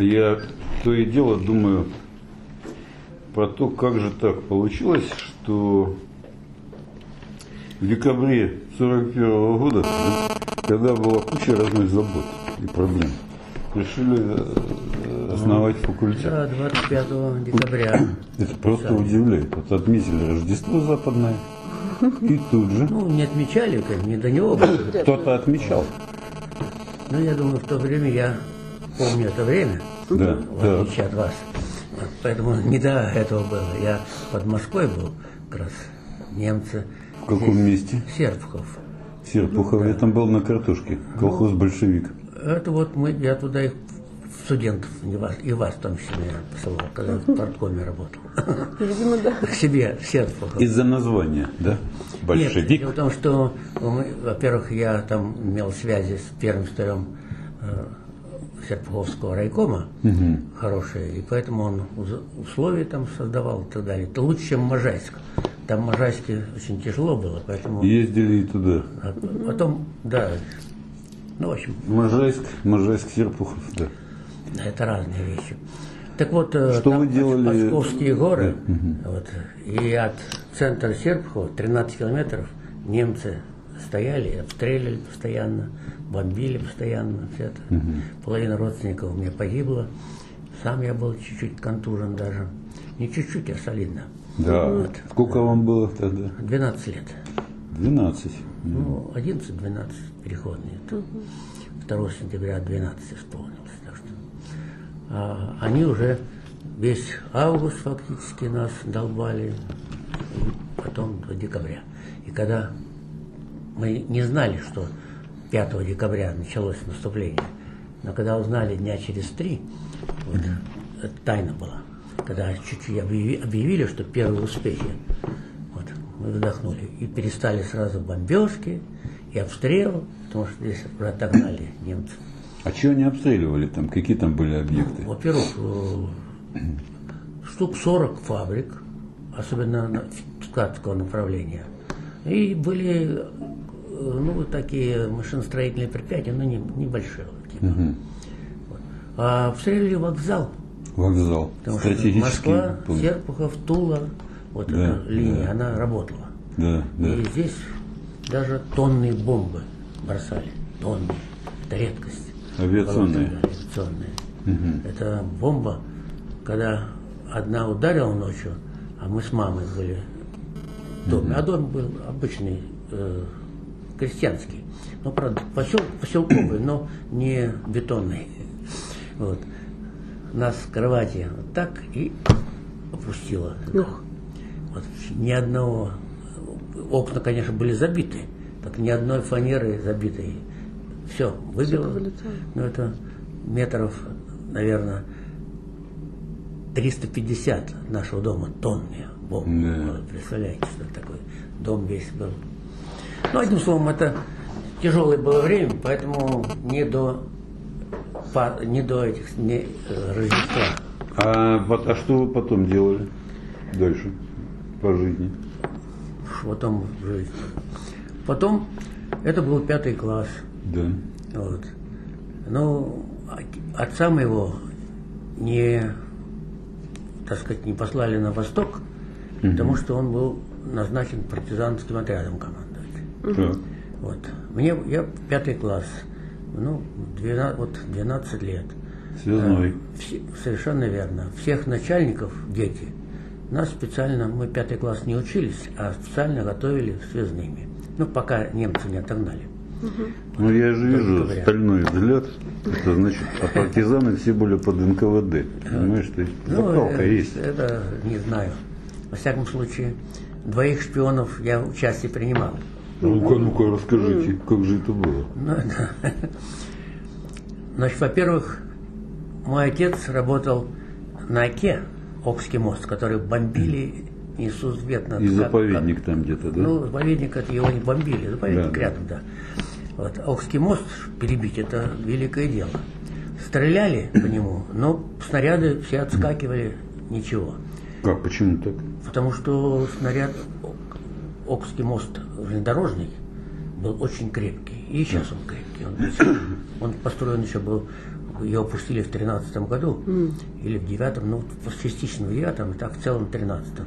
Я то и дело думаю про то, как же так получилось, что в декабре 41 года, когда была куча разных забот и проблем, решили э, основать факультет. Да, 25 декабря. Это просто удивляет. Вот отметили Рождество западное, и тут же Ну, не отмечали, как не до него было. кто-то отмечал. Но я думаю, в то время я помню это время, Да, в да. отличие от вас. Поэтому не до этого было. Я под Москвой был, как раз немцы. В каком месте? Серпухов. Серпухов, я там был на картошке, колхоз большевик. Это вот мы, я туда их студентов, и вас, и вас в том числе я посылал, когда в парткоме работал. Видимо, да. К себе в Серпухов. Из-за названия, да? Нет, Большевик. дело в том, что, во-первых, я там имел связи с первым старем э, Серпуховского райкома хорошие, и поэтому он условия там создавал и так далее. Это лучше, чем Можайск. Там в Можайске очень тяжело было, поэтому... Ездили и туда. А потом, да, ну, в общем, Можайск, Можайск, Серпухов, да. это разные вещи. Так вот, э, Что там вы делали? Московские горы, вот, и от центра Серпухова 13 километров немцы стояли, обстреливали постоянно, бомбили постоянно, все это. Половина родственников у меня погибла. Сам я был чуть-чуть контужен даже. Не чуть-чуть, а солидно. Да. Сколько вам было тогда? 12 лет. 12. Ну, 11-12 переходные. Это 2 сентября 12 исполнилось. Так что. А, они уже весь август фактически нас долбали, потом до декабря. И когда мы не знали, что 5 декабря началось наступление, но когда узнали дня через три, вот, это тайна была, когда чуть-чуть объяви- объявили, что первые успехи, вот, мы вздохнули и перестали сразу бомбежки и обстрелы, потому что здесь отогнали немцев. А чего они обстреливали там? Какие там были объекты? Во-первых, э, штук 40 фабрик, особенно на- ткацкого направления. И были э, ну, такие машиностроительные предприятия, но не, небольшие. типа. Вот. А обстреливали вокзал. Вокзал. Потому что. Москва, пункт. Серпухов, Тула, вот Да, эта линия, она работала. Да, да. И здесь даже тонные бомбы бросали. Тонные. Это редкость. Авиационные. Да, авиационные. Это бомба, когда одна ударила ночью, а мы с мамой были в доме. А дом был обычный, э, крестьянский. Ну, правда, посел, поселковый, но не бетонный. Вот. Нас с кровати вот так и опустило. Ух. Вот, ни одного, окна, конечно, были забиты, так ни одной фанеры забитой. Все, выбило. Ну, это метров, наверное, 350 от нашего дома тонны бомб. Да. Представляете, что это такой дом весь был. Ну, одним словом, это тяжелое было время, поэтому не до, не до этих, не, э, Рождества. А, а что вы потом делали дальше по жизни? потом в жизни. Потом, это был пятый класс. Да. Вот. Ну, от- отца моего не, так сказать, не послали на восток, потому что он был назначен партизанским отрядом командовать. Так. Вот. Мне, я пятый класс, ну, 12, вот 12 лет. Связной. Э, все- совершенно верно. Всех начальников, дети, нас специально, мы пятый класс не учились, а специально готовили связными. Ну, пока немцы не отогнали. Ну, я же вижу говоря. стальной взгляд. Это значит, а партизаны все были под НКВД. Понимаешь, то есть Ну, закалка э, есть. Это не знаю. Во всяком случае, двоих шпионов я участие принимал. Ну-ка, ну-ка, расскажите, как же это было? Ну, да. Значит, во-первых, мой отец работал на Оке, Окский мост, который бомбили несусветно. И как- заповедник там где-то, да? Ну, заповедник это его не бомбили, заповедник Да. рядом, да. Вот, Окский мост перебить это великое дело. Стреляли по нему, но снаряды все отскакивали, ничего. Как, почему так? Потому что снаряд Окский мост железнодорожный был очень крепкий. И сейчас он крепкий. Он, он построен еще был ее пустили в тринадцатом году, или в девятом, ну, частично в девятом, так в целом в тринадцатом.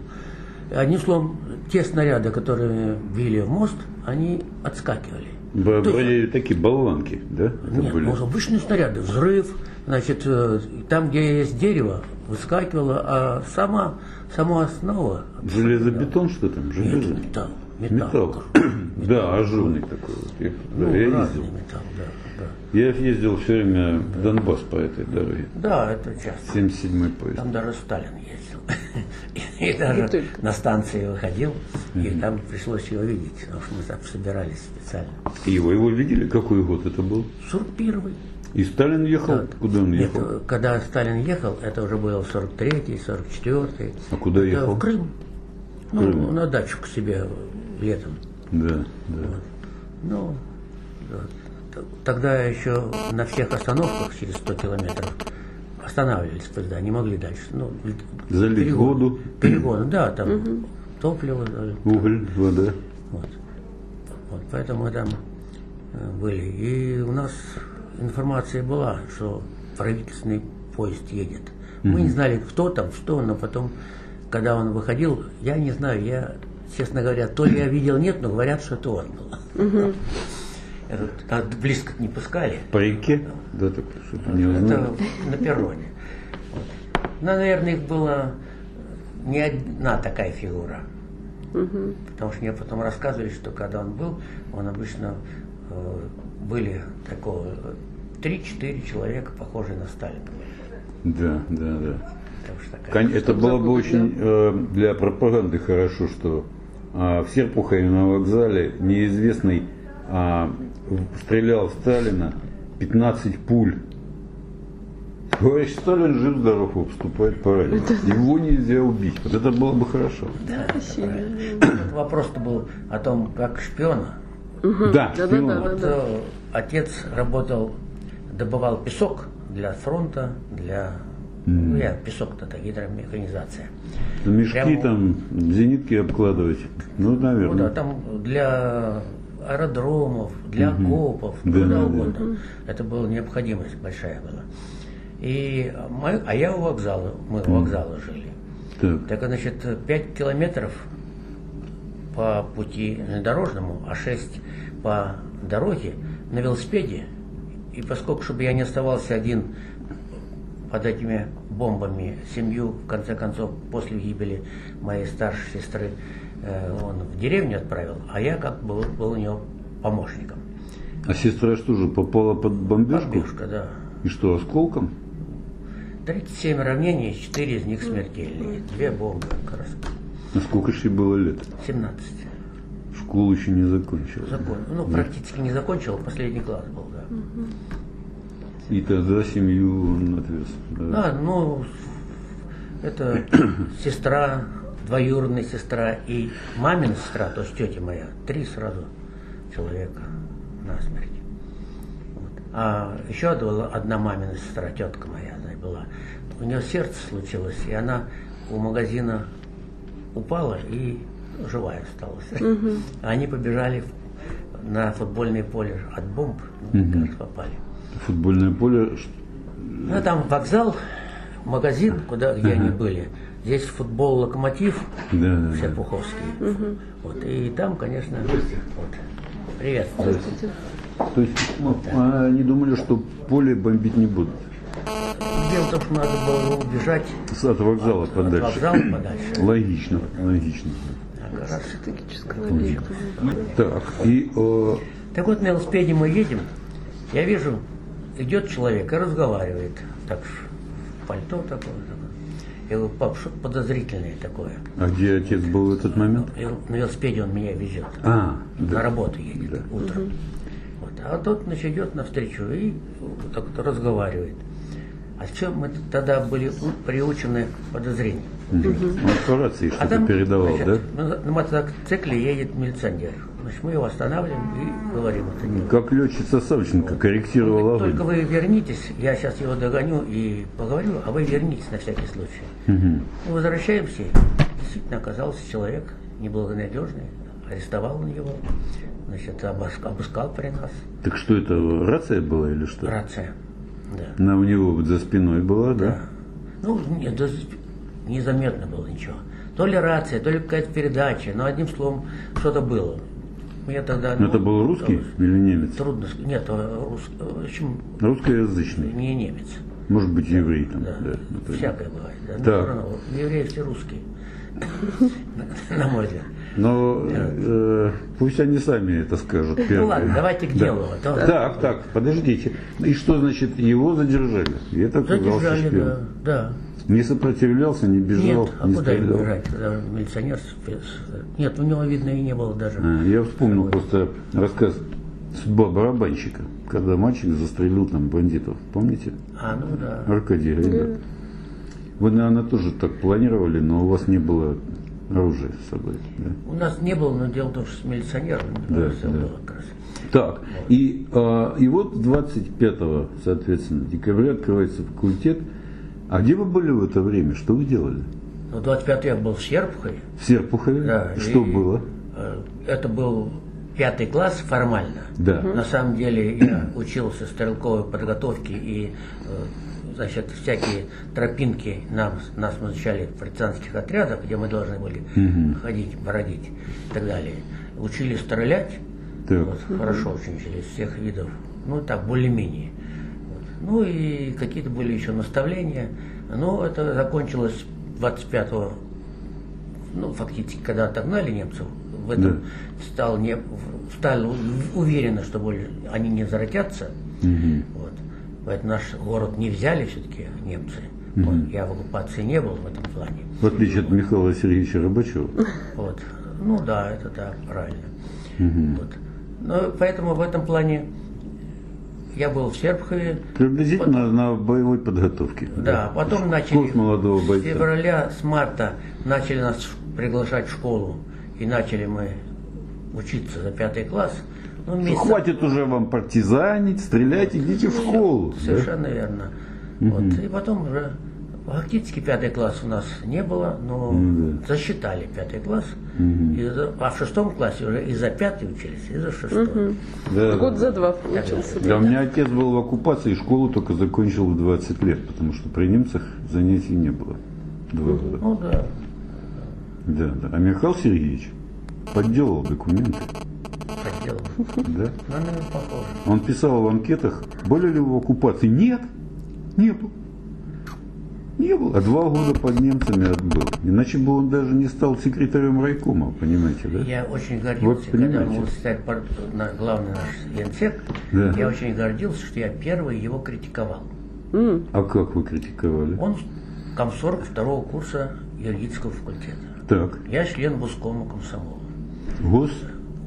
Одним словом, те снаряды, которые били в мост, они отскакивали. Б- То есть- Были такие болванки, да? Это Нет, были? может, обычные снаряды, взрыв, значит, э, там, где есть дерево, выскакивало, а сама, сама основа... Железобетон, что там? Железо? Нет, металл, металл. Металл. Да, ажурный такой. вот. Я, да, Ну, я разный ездил. металл, да, да. Я ездил все время в Донбасс по этой дороге. Да, это часто. 77-й поезд. Там даже Сталин ездил. И даже на станции выходил, и там пришлось его видеть, потому что мы там собирались специально. И его, его видели? Какой год это был? 41-й. И Сталин ехал? Куда он Нет, ехал? когда Сталин ехал, это уже было 43-й, 44-й. А куда Это ехал? В Крым. Ну, Крым. на дачу к себе летом. Да, да. Ну, да. Тогда еще на всех остановках через 100 километров останавливались поезда, не могли дальше. Ну, Залить перегон. воду. Перегон, да, там топливо. да, Уголь, вода. Вот. Вот, поэтому мы там э, были. И у нас информация была, что правительственный поезд едет. Мы не знали, кто там, что, но потом, когда он выходил, я не знаю, я, честно говоря, то ли я видел, нет, но говорят, что это он был. Это так близко не пускали. По реке? Да, так что-то не. Это на перроне. Вот. Ну, наверное, их было не одна такая фигура. Потому что мне потом рассказывали, что когда он был, он обычно э, были такого 3-4 человека, похожие на Сталина. Да, да, да. Такая- Это было бы очень э, для пропаганды хорошо, что а, в Серпухове на вокзале неизвестный в- стрелял в Сталина 15 пуль. Товарищ Сталин жив-здоров, вступает по радио. Его нельзя убить. Вот это было бы хорошо. Да, правильно. Вопрос-то был о том, как шпиона. Да, шпион. Вот э, отец работал, добывал песок для фронта, для... Ну, я песок это гидромеханизация. Мешки Прямо- там, зенитки обкладывать. Ну, Ну да, наверное. там для аэродромов, для окопов, Да, куда да, да. угодно. Это была необходимость большая была. И мы, а я у вокзала, мы у вокзала жили. Так. Так, значит, 5 километров по пути дорожному, а 6 по дороге на велосипеде. И поскольку, чтобы я не оставался один под этими бомбами, семью, в конце концов, после гибели моей старшей сестры, э, он в деревню отправил, а я как был, был у него помощником. А сестра что же, попала под бомбежку? Бомбежка, да. И что, осколком? 37 равнений, 4 из них смертельные. Две бомбы как раз. А сколько же ей было лет? 17. Школу еще не закончила. Закон. Ну, практически не закончил, последний класс был. И тогда семью он отвез. Да. А, ну, это сестра, двоюродная сестра и мамина сестра, то есть тетя моя, три сразу человека насмерть. Вот. А еще одна, одна мамина сестра, тетка моя, она была. У нее сердце случилось, и она у магазина упала и живая осталась. А Они побежали в- на футбольное поле от бомб, ну, как раз попали. Футбольное поле. Ну, там вокзал, магазин, куда, где они были. Здесь футбол «Локомотив», Да, да, все да. Пуховские. Вот, и там, конечно, вот. Привет. То есть ну, а они думали, что поле бомбить не будут. Дело в том, что надо было убежать От вокзала от подальше. вокзала подальше. Логично, логично. А Стратегическая логика. Так, и э, Так вот, на велосипеде мы едем, я вижу, идет человек и разговаривает. Так, в пальто такое, такое. Я говорю, пап, что подозрительное такое. а где отец был в этот момент? И на велосипеде он меня везет. А, на да. работу едет утром. Вот. А тот значит, идет навстречу и так вот разговаривает. А в чем мы тогда были приучены к подозрению? Рации А что-то там передавал, значит, да? на, на мотоцикле едет милиционер. Значит, мы его останавливаем и говорим это дело. Как летчица Савченко корректировал огонь. Только вы вернитесь, я сейчас его догоню и поговорю, а вы вернитесь на всякий случай. Мгм. Мы возвращаемся, действительно оказался человек неблагонадежный, арестовал он его, значит, обыск- обыскал при нас. Так что это, рация была или что? Рация. Да. Она у него вот за спиной была, да? Ну, нет, да, незаметно было ничего. То ли рация, то ли какая-то передача, но одним словом, что-то было. Я тогда... Но это ну, был русский трудно- или немец? Трудно сказать. Нет, русский. В общем, Русскоязычный. не немец. Может быть, еврей там, Да. да. например. Всякое бывает. Да. Но Так. равно, евреи все русские. На мой взгляд. Но э, пусть они сами это скажут Ну первые. ладно, давайте к Да. делу. а то- Так, так, подождите. И что значит его задержали? Оказался Задержали, да. да. Не сопротивлялся, не бежал, Нет, а не куда стрелял. бежать, когда милиционер спец- Нет, у него, видно, и не было даже. А, Я вспомнил просто рассказ «Судьба барабанщика», когда мальчик застрелил там бандитов. Помните? А, ну да. Аркадий Гайдар. Вы, наверное, тоже так планировали, но у вас не было оружия с собой. да? У нас не было, но дело в том, что с милиционером Да, да. было как раз. Так, и, а, и вот 25 соответственно, декабря открывается факультет. А где вы были в это время? Что вы делали? Ну, 25 я был в Серпухове. В Серпухове? Да, Что и, было? э, Это был пятый класс формально. Да. На самом деле я учился стрелковой подготовке и э, значит, всякие тропинки нам, нас назначали в партизанских отрядах, где мы должны были ходить, бродить и так далее. Учили стрелять, Так. вот, хорошо очень учили всех видов, ну так, более-менее. Вот. Ну и какие-то были еще наставления. Но это закончилось 25 ну, фактически, когда отогнали немцев, в этом стал не, стали уверены, что более они не возвратятся. Вот. Поэтому наш город не взяли все-таки немцы. Вот. Я в оккупации не был в этом плане. В отличие от Михаила Сергеевича Рыбачева. Вот. Ну да, это да, правильно. Вот. Но поэтому в этом плане я был в Серпхове. Приблизительно на боевой подготовке. Да, потом Курс начали молодого с бойца. февраля, с марта начали нас приглашать в школу. И начали мы учиться за пятый класс. Ну, Что хватит уже вам партизанить, стрелять, идите в школу. да? Совершенно верно. Вот. И потом уже фактически пятый класс у нас не было, но Ну засчитали пятый класс. И за- а в шестом классе уже и за пятый учились, и за шестой. Да, Год да. за два получился. Да, у меня отец был в оккупации, и школу только закончил в 20 лет, потому что при немцах занятий не было. Два года. Ну да, Да, да. А Михаил Сергеевич подделал документы. Поделал. Да? Ну, наверное, похоже. Он писал в анкетах, были ли вы в оккупации? Нет, не был. Не был. А два года под немцами отбыл. Иначе бы он даже не стал секретарем райкома, понимаете, да? Я очень Вот гордился, когда понимаете. стали пар- на главный наш генсек, Да. я очень гордился, что я первый его критиковал. А как вы критиковали? Он комсорг второго курса юридического факультета. Так, Я член Бускома комсомола. гос...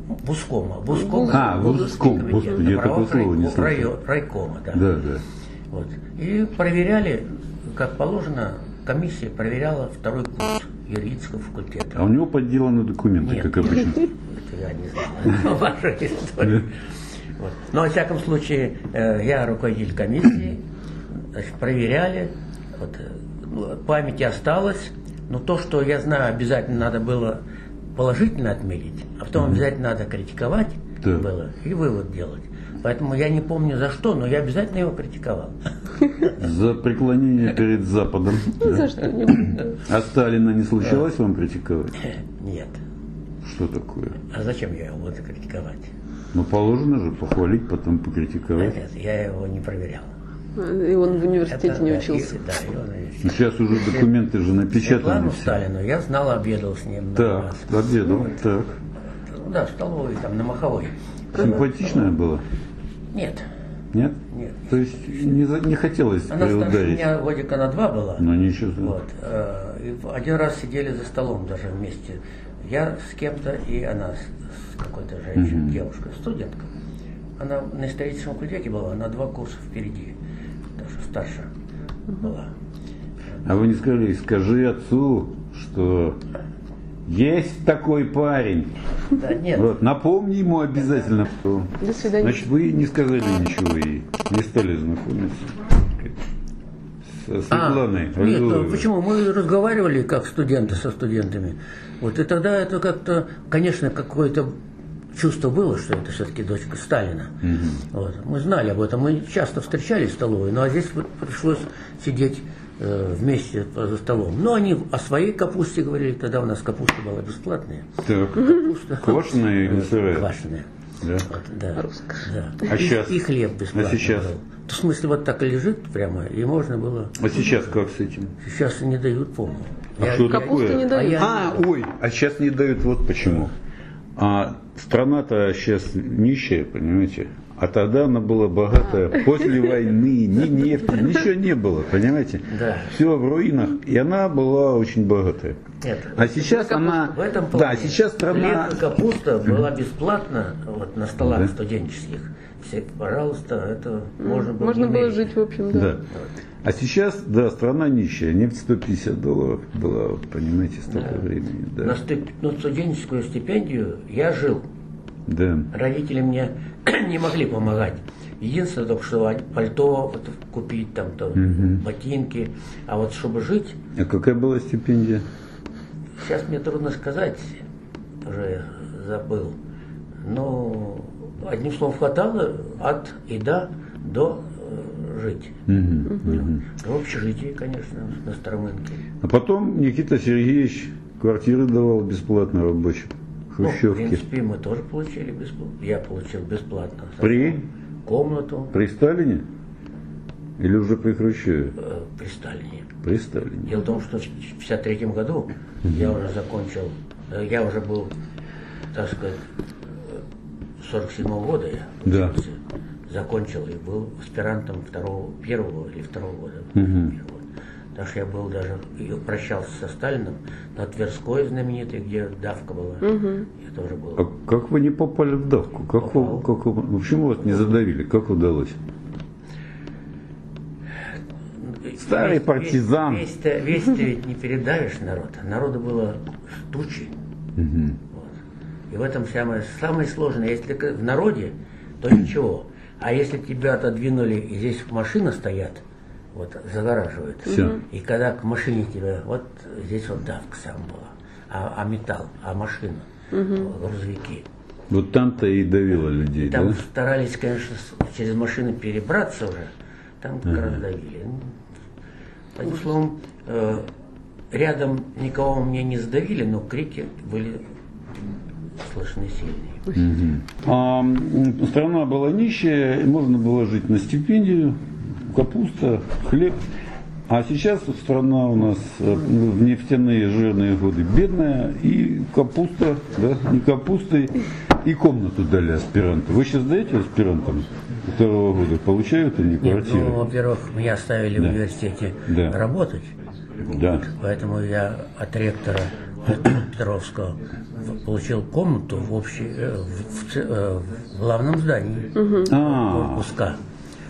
Бускома. Бускома. А, Буском, господи, я такое слово не райко- слышал. райо- Райкома, да. Да, да. Вот. И проверяли, как положено, комиссия проверяла второй курс юридического факультета. А у него подделаны документы, Нет. как обычно. Это я не знаю. Ваша история. Вот. Но, во всяком случае, э, я руководитель комиссии, значит, проверяли, вот, э, ну, памяти осталось, но то, что я знаю, обязательно надо было положительно отметить, а потом обязательно надо критиковать Да. было и вывод делать. Поэтому я не помню за что, но я обязательно его критиковал. За преклонение перед Западом. За что-нибудь. А Сталина не случалось вам критиковать? Нет. Что такое? А зачем я его буду критиковать? Ну, положено же похвалить, потом покритиковать. Нет, я его не проверял. И он в университете Это, не да, учился. и- да, и он и- Ну, Сейчас уже документы же напечатаны Светлану. Сталину я знал, обедал с ним. Так, раз. обедал, так. Ну Да, в столовой, там, на Маховой. Симпатичная была? Нет, Нет? нет. То есть не, за- не хотелось Она приударить? меня годика на два была. Ну ничего. Вот. э, и один раз сидели за столом даже вместе. Я с кем-то и она с, какой-то женщиной, девушкой, студентка. Она на историческом факультете была, на два курса впереди. Старше была. А вы не сказали, скажи отцу, что есть такой парень. Да, нет, Вот, напомни ему обязательно. До свидания. Значит, вы не сказали ничего и не стали знакомиться с Светланой. А, нет, ну, почему? Мы разговаривали как студенты со студентами. Вот, и тогда это как-то, конечно, какое-то чувство было, что это все-таки дочка Сталина. Вот. Мы знали об этом, мы часто встречались в столовой, ну а здесь вот пришлось сидеть э, вместе за столом. Но они о своей капусте говорили, тогда у нас капуста была бесплатная. Так. Капуста. Квашеная или сырая? Квашеная. Да. Вот, да. Роскошь. Да. А и, щас? и хлеб бесплатно. А сейчас? был. В смысле, вот так и лежит прямо, и можно было. А сейчас как с этим? Сейчас не дают, помню. А Я- что Капусту такое? не А дают. я- А, ой, а сейчас не дают вот почему. А страна-то сейчас нищая, понимаете? А тогда она была богатая. После войны ни нефти, ничего не было, понимаете? Да. Все в руинах. И она была очень богатая. Нет. А сейчас капусту. она... В этом Да, сейчас страна... и капуста была бесплатна вот, на столах студенческих. Все, пожалуйста, это можно было Можно было жить, в общем, да. Да. А сейчас, да, страна нищая. Нефть 150 долларов была, понимаете, столько времени. На, Да. стып- на студенческую стипендию я жил. да. Родители мне не могли помогать. Единственное, только что пальто вот купить, там, то, ботинки. А вот чтобы жить, А какая была стипендия? сейчас мне трудно сказать, уже забыл. Но одним словом хватало от и до до жить. В общежитии, конечно, на Старомынке. А потом Никита Сергеевич квартиры давал бесплатно рабочим. Ну, в Хрущевки. принципе, мы тоже получили бесплатно. Я получил бесплатно. При? Комнату При Сталине? Или уже при Хрущеве? э, при Сталине. При Сталине. Дело в том, что в 1953 году я уже закончил, э, я уже был, так сказать, э, 47 года я Да. Закончил и был аспирантом второго, первого или второго года. Первого. Так что я был даже, и прощался со Сталином на Тверской знаменитой, где давка была. Я тоже был. А как вы не попали в давку? Как вы, как вы, ну, почему вас не задавили? Как удалось? Старый Весь- партизан. Весь, весь-то, весь-то ведь не передавишь народ. Народу было тучи. Вот. И в этом самое, самое сложное. Если в народе, то ничего. А если тебя отодвинули, и здесь машина стоят, вот, загораживают. Всё. И когда к машине тебя, вот здесь вот давка сам была. А, а металл, а машина, грузовики. Вот там-то и давило людей, Там да? старались, конечно, через машины перебраться уже. Там как раз давили. Ну, Одним словом, э, рядом никого мне не сдавили, но крики были слышны сильные. А, м, страна была нищая, можно было жить на стипендию, капуста, хлеб. А сейчас страна у нас э, в нефтяные жирные годы бедная, и капуста, да, не капустой, и комнату дали аспиранту. Вы сейчас даете аспирантам второго года? Получают они Нет, квартиры? ну, во-первых, меня оставили в университете Да. работать, Да. поэтому я от ректора Петровского получил комнату в, общей, э, в, в э, в главном здании. А, корпуска.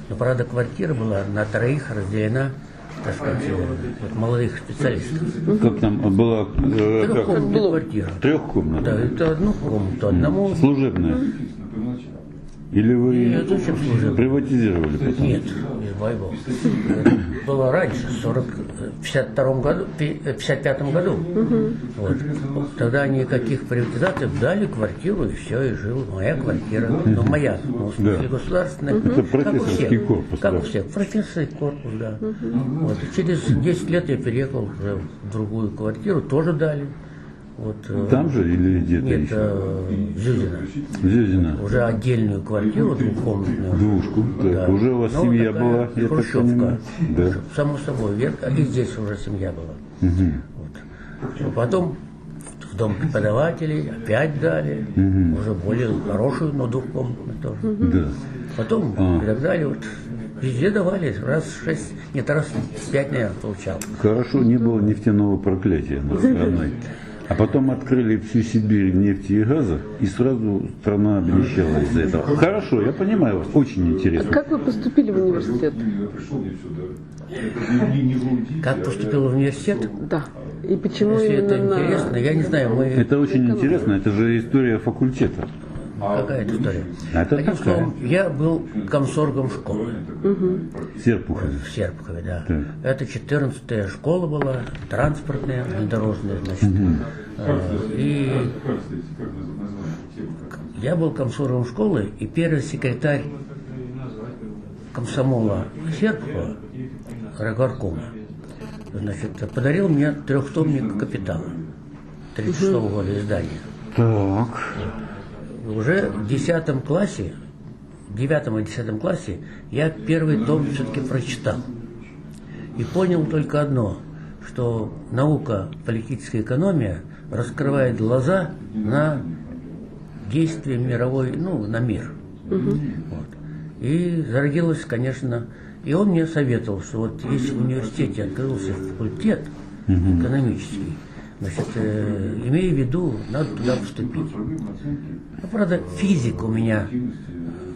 Но, правда, квартира была на троих разделена, так сказать, э, вот молодых специалистов. как там была? Трехкомнатная квартира. трехкомнатная, Да, это одну комнату одному. служебная. Или вы приватизировали потом? Нет, без байбол. Это Было раньше, в 40, в 52 году, пи- э, 55 году. Вот. Тогда никаких приватизаций дали квартиру, и все, и жил. Моя квартира. Ну, моя, ну, в смысле, Да. государственная. Это Как у профессорский всех. корпус, Как да. у всех. Профессорский корпус, да. Вот. И Через 10 лет я переехал уже в другую квартиру, тоже дали. Вот, э, Там же или где-то Нет, еще? э, в Зюзино. Зюзина. Уже отдельную квартиру двухкомнатную. Двушку. Так, Да. уже у вас Ну, семья была, я так понимаю. Да. Само собой, верно. И здесь уже семья была. Вот. Ну, Потом в- дом преподавателей опять дали, уже более хорошую, но двухкомнатную тоже. Да. Потом А. и так далее. Вот. Везде давали, раз шесть, нет, раз пять, наверное, получал. Хорошо, не было нефтяного проклятия над страной. А потом открыли всю Сибирь нефти и газа, и сразу страна обнищала из-за этого. Хорошо, я понимаю вас, очень интересно. Как вы поступили в университет? Как поступил в университет? Да. И почему Если это именно на- интересно, я не знаю, мы... Это очень интересно, это же история факультета. Какая это история? А это Одним такая. словом, я был комсоргом школы Серпухов. в Серпухове, да. Так. Это 14-я школа была, транспортная, внедорожная, значит. Э, И я был комсором школы, и первый секретарь комсомола Серпова, Рогоркома, значит, подарил мне трехтомник «Капитала» 36 года издания. Так. Уже в 10 классе, в 9 и 10 классе я первый том все-таки прочитал. И понял только одно, что наука политическая экономия раскрывает глаза на действие мировой, ну, на мир. Вот. И зародилось, конечно, и он мне советовал, что вот если в университете открылся факультет экономический, значит, э, имея в виду, надо туда поступить. Ну, правда, физик у меня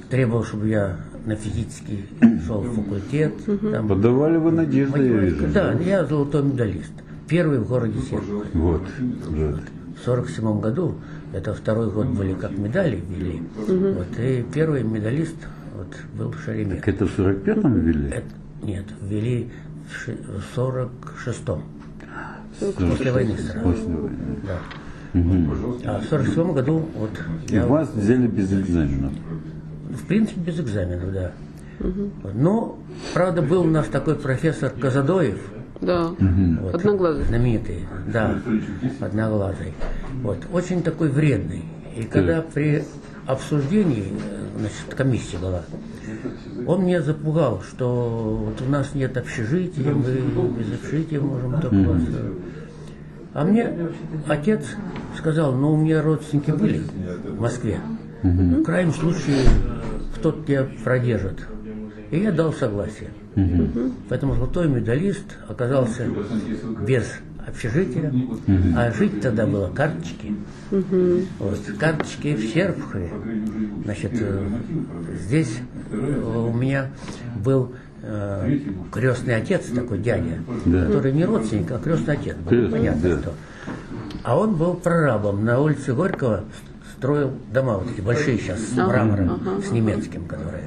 требовал, чтобы я на физический шел в факультет. Там, Подавали вы надежды, я вижу. Да, я золотой медалист. Первый в городе Серпухов. Вот. да. В 47 году, это второй год были как медали ввели, вот, и первый медалист вот, был Шеремет. Так это в 45-м ввели? Это- нет, ввели в в 46-м, после войны сразу. После войны. Да. А в 47 году вот И я, вас взяли без экзаменов. в принципе, без экзаменов, да. Но, правда, был у нас такой профессор Казадоев, Да. вот, Одноглазый. знаменитый, да, одноглазый. Вот, очень такой вредный. И когда при обсуждении, э, значит, комиссия была, он меня запугал, что вот у нас нет общежития, мы без общежития можем только вас. А мне отец сказал, ну у меня родственники были в Москве. В крайнем случае кто-то тебя продержит. И я дал согласие. Поэтому золотой медалист оказался без общежития, а жить тогда было карточки. Вот, карточки в Серпухове. Значит, э, здесь у меня был э, крестный отец, такой дядя, Да. который не родственник, а крестный отец был, Крестный, понятно да. что. А он был прорабом на улице Горького, строил дома вот эти большие сейчас, с мрамором, ага, с немецким, которые.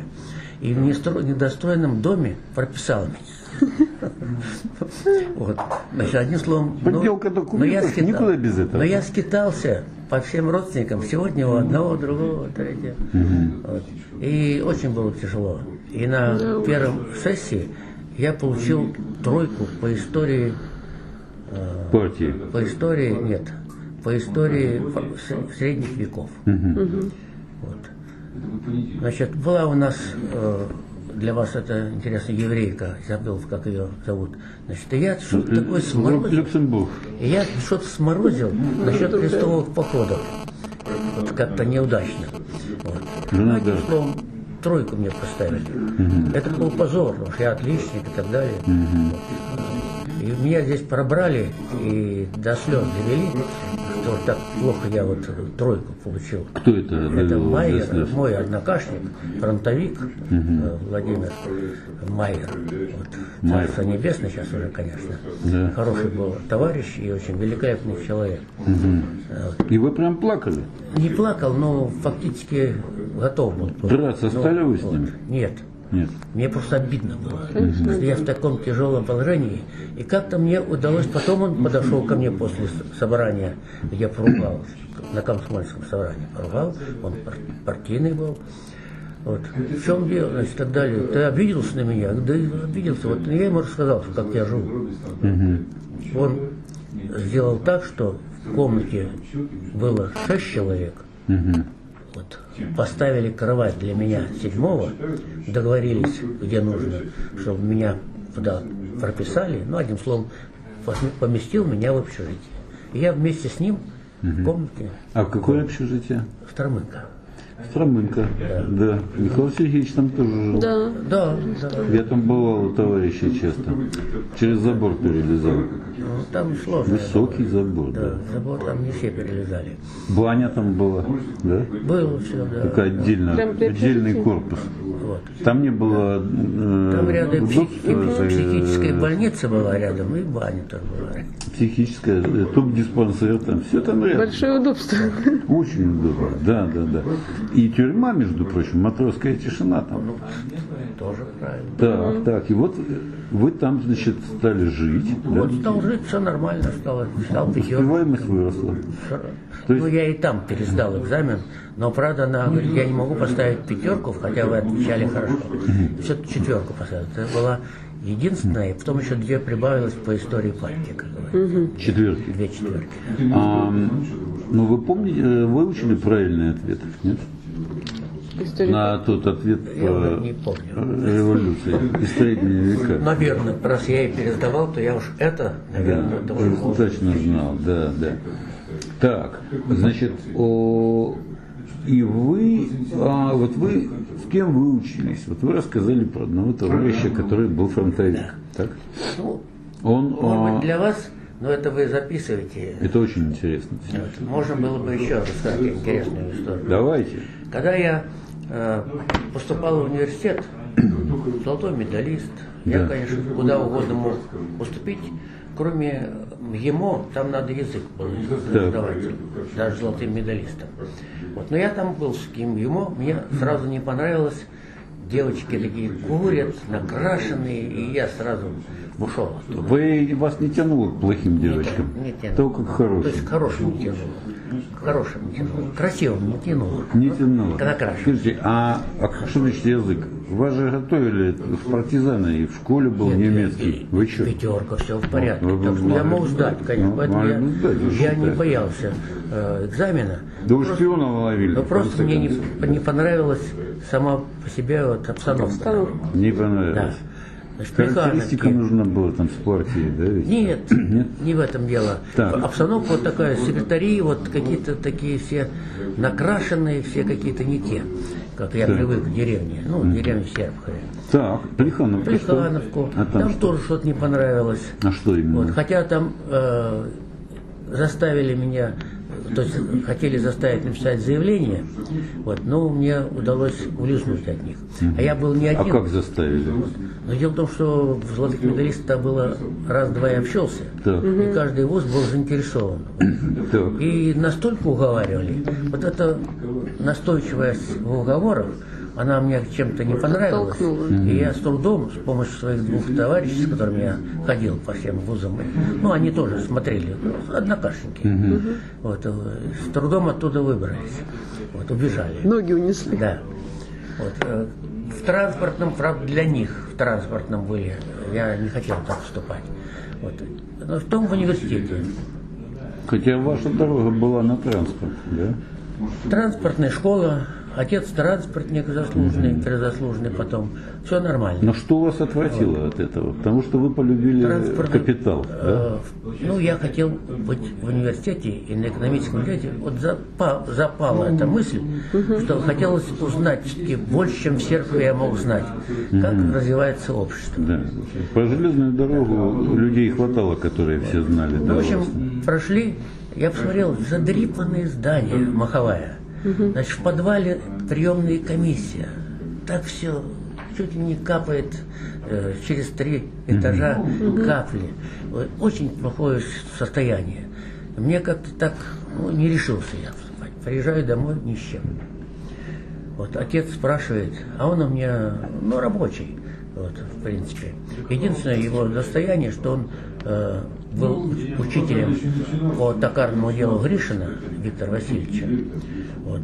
И в недостроенном доме прописал меня. Вот. Значит, одним словом, ну, но документов, скита- никуда без этого. Но я скитался по всем родственникам. Сегодня у одного, другого, третьего. Вот. И очень было тяжело. И на первом сессии я получил тройку по истории Партии. по истории нет, по истории средних веков. Вот. Значит, была у нас э, для вас это интересно еврейка, забыл, как ее зовут. Значит, и я что-то такое сморозил. Люксембург. И я что-то сморозил насчет крестовых походов. Вот как-то неудачно. Вот. Ну, Одним да. словом, тройку мне поставили. Это был позор, потому что я отличник и так далее. Вот. И меня здесь пробрали и до слез довели, что так плохо я вот тройку получил. Кто это? Это Майер, мой однокашник, фронтовик э, Владимир Майер. Вот. Майер. Царство небесное сейчас уже, конечно. Да. Хороший был товарищ и очень великолепный человек. Вот. И вы прям плакали? Не плакал, но фактически готов был. Драться стали вы с вот. ним? Нет. Нет. Мне просто обидно было, что я в таком тяжелом положении. И как-то мне удалось, потом он подошел ко мне после собрания, я поругал, на комсомольском собрании поругал, он пар- партийный был. Вот. В чем дело, значит, и так далее. Ты обиделся на меня? Да и обиделся. Вот я ему рассказал, что как я живу. Он сделал так, что в комнате было шесть человек. Вот. Поставили кровать для меня седьмого, договорились, где нужно, чтобы меня туда прописали, ну, одним словом, поместил меня в общежитие. И я вместе с ним в комнате А в какое общежитие? Стромынка. Стромынка. Да. Михаил Сергеевич там тоже жил. Да. Да, да. Я там бывал у товарища часто. Через забор перелезал. Ну, там сложно. Высокий забор, Да, да. забор там не все перелезали. Баня там была, да? Было все, да. Такая отдельно, при отдельный корпус. Вот. Там не было э, Там рядом удобства, психическая э, больница была рядом, и баня тоже была психическая, э, топ-диспансер, там все там рядом. Большое удобство. Очень удобно, да, да, да. И тюрьма, между прочим, матросская тишина там. Тоже правильно. Так, так. И вот вы там, значит, стали жить. Да? Вот стал жить, все нормально стало. Стал. Успеваемость выросла. То есть- Ну, я и там пересдал экзамен, но, правда, она говорит, я не могу поставить пятерку, хотя вы отвечали хорошо. Все-таки четверку поставил. Это была единственная, и потом еще две прибавилось по истории партии, как говорят. Четверки. Две четверки. А, ну, вы помните, э, выучили правильный ответ? Нет? История. На тот ответ Я по не помню. революции и средние века. Наверное, раз я и пересдавал, то я уж это, наверное, Да, тоже помню. точно знал, да, да. Так, значит, о, и вы, а, вот вы, с кем вы учились? Вот вы рассказали про одного товарища, который был фронтовик, так? Ну, Он, может а, быть, для вас, но это вы записываете. это очень интересно. Вот. Можно было бы еще рассказать интересную историю. Давайте. Когда я э, поступал в университет, золотой медалист, я, Да. конечно, куда угодно мог поступить, кроме ГИМО, там надо язык был сдавать, даже золотым медалистом. Вот. Но я там был с ГИМО, мне сразу не понравилось, девочки такие курят, накрашенные, и я сразу ушел оттуда. Вы, вас не тянуло к плохим девочкам, не тянуло. только к То хорошим. есть к хорошему не тянуло. К хорошему не тянуло. Красивому не тянуло. Не тянуло. Накрашен. Скажите, а, а что значит язык? Вас же готовили в партизаны, и в школе был Нет, немецкий. нет, Вы что? Пятерка, все в порядке. Ну, вы так что я мог сдать, конечно. Ну, Поэтому я, сдать, я не боялся э, экзамена. Да вы шпиона ловили. Но в просто мне не, не понравилась сама по себе вот обстановка. Обстановка. Не Да. понравилось. Значит, Характеристика нужна была там с партией, да? ведь? Нет, не в этом дело. Так. Обстановка вот такая, секретари, вот какие-то такие все накрашенные, все какие-то не те, как я Так. привык в деревне. Ну, в деревне Сербхове. Так, Плехановка? Плехановку. А там, там что? тоже что-то не понравилось. А что именно? Вот, хотя там э, заставили меня, то есть хотели заставить написать заявление, вот, но мне удалось улизнуть от них. А я был не А один. как заставили? Но дело в том, что в золотых медалистах было раз-два я общался, Так. и каждый вуз был заинтересован. Так. И настолько уговаривали, вот эта настойчивость в уговорах, она мне чем-то не понравилась. Толкнула. И я с трудом, с помощью своих двух товарищей, с которыми я ходил по всем вузам, ну, они тоже смотрели, однокашники. Вот, э, с трудом оттуда выбрались. Вот, убежали. Ноги унесли. Да. Вот, э, в транспортном, правда, для них в транспортном были. Я не хотел так вступать. Вот. Но в том в университете. Хотя ваша дорога была на транспорт, да? Транспортная школа, отец транспортник заслуженный, перезаслуженный потом. Все нормально. Но что вас отвратило от этого? Потому что вы полюбили Транспортный- капитал, да? Э, Ну, я хотел быть в университете и на экономическом университете. Вот запа- запала эта мысль, что хотелось узнать все-таки больше, чем в Серпе я мог знать, как развивается общество. Да. По железную дорогу людей хватало, которые все знали. Ну, да, в общем, прошли, я посмотрел, задрипанные здания, маховая. Значит, в подвале приемная комиссия. Так все чуть ли не капает э, через три этажа капли. Вот, Очень плохое состояние. Мне как-то так ну, не решился я вступать. Приезжаю домой ни с чем. Вот отец спрашивает, а он у меня, ну, рабочий, вот, в принципе. Единственное его достояние, что он э, был учителем по токарному делу Гришина Виктора Васильевича. Вот.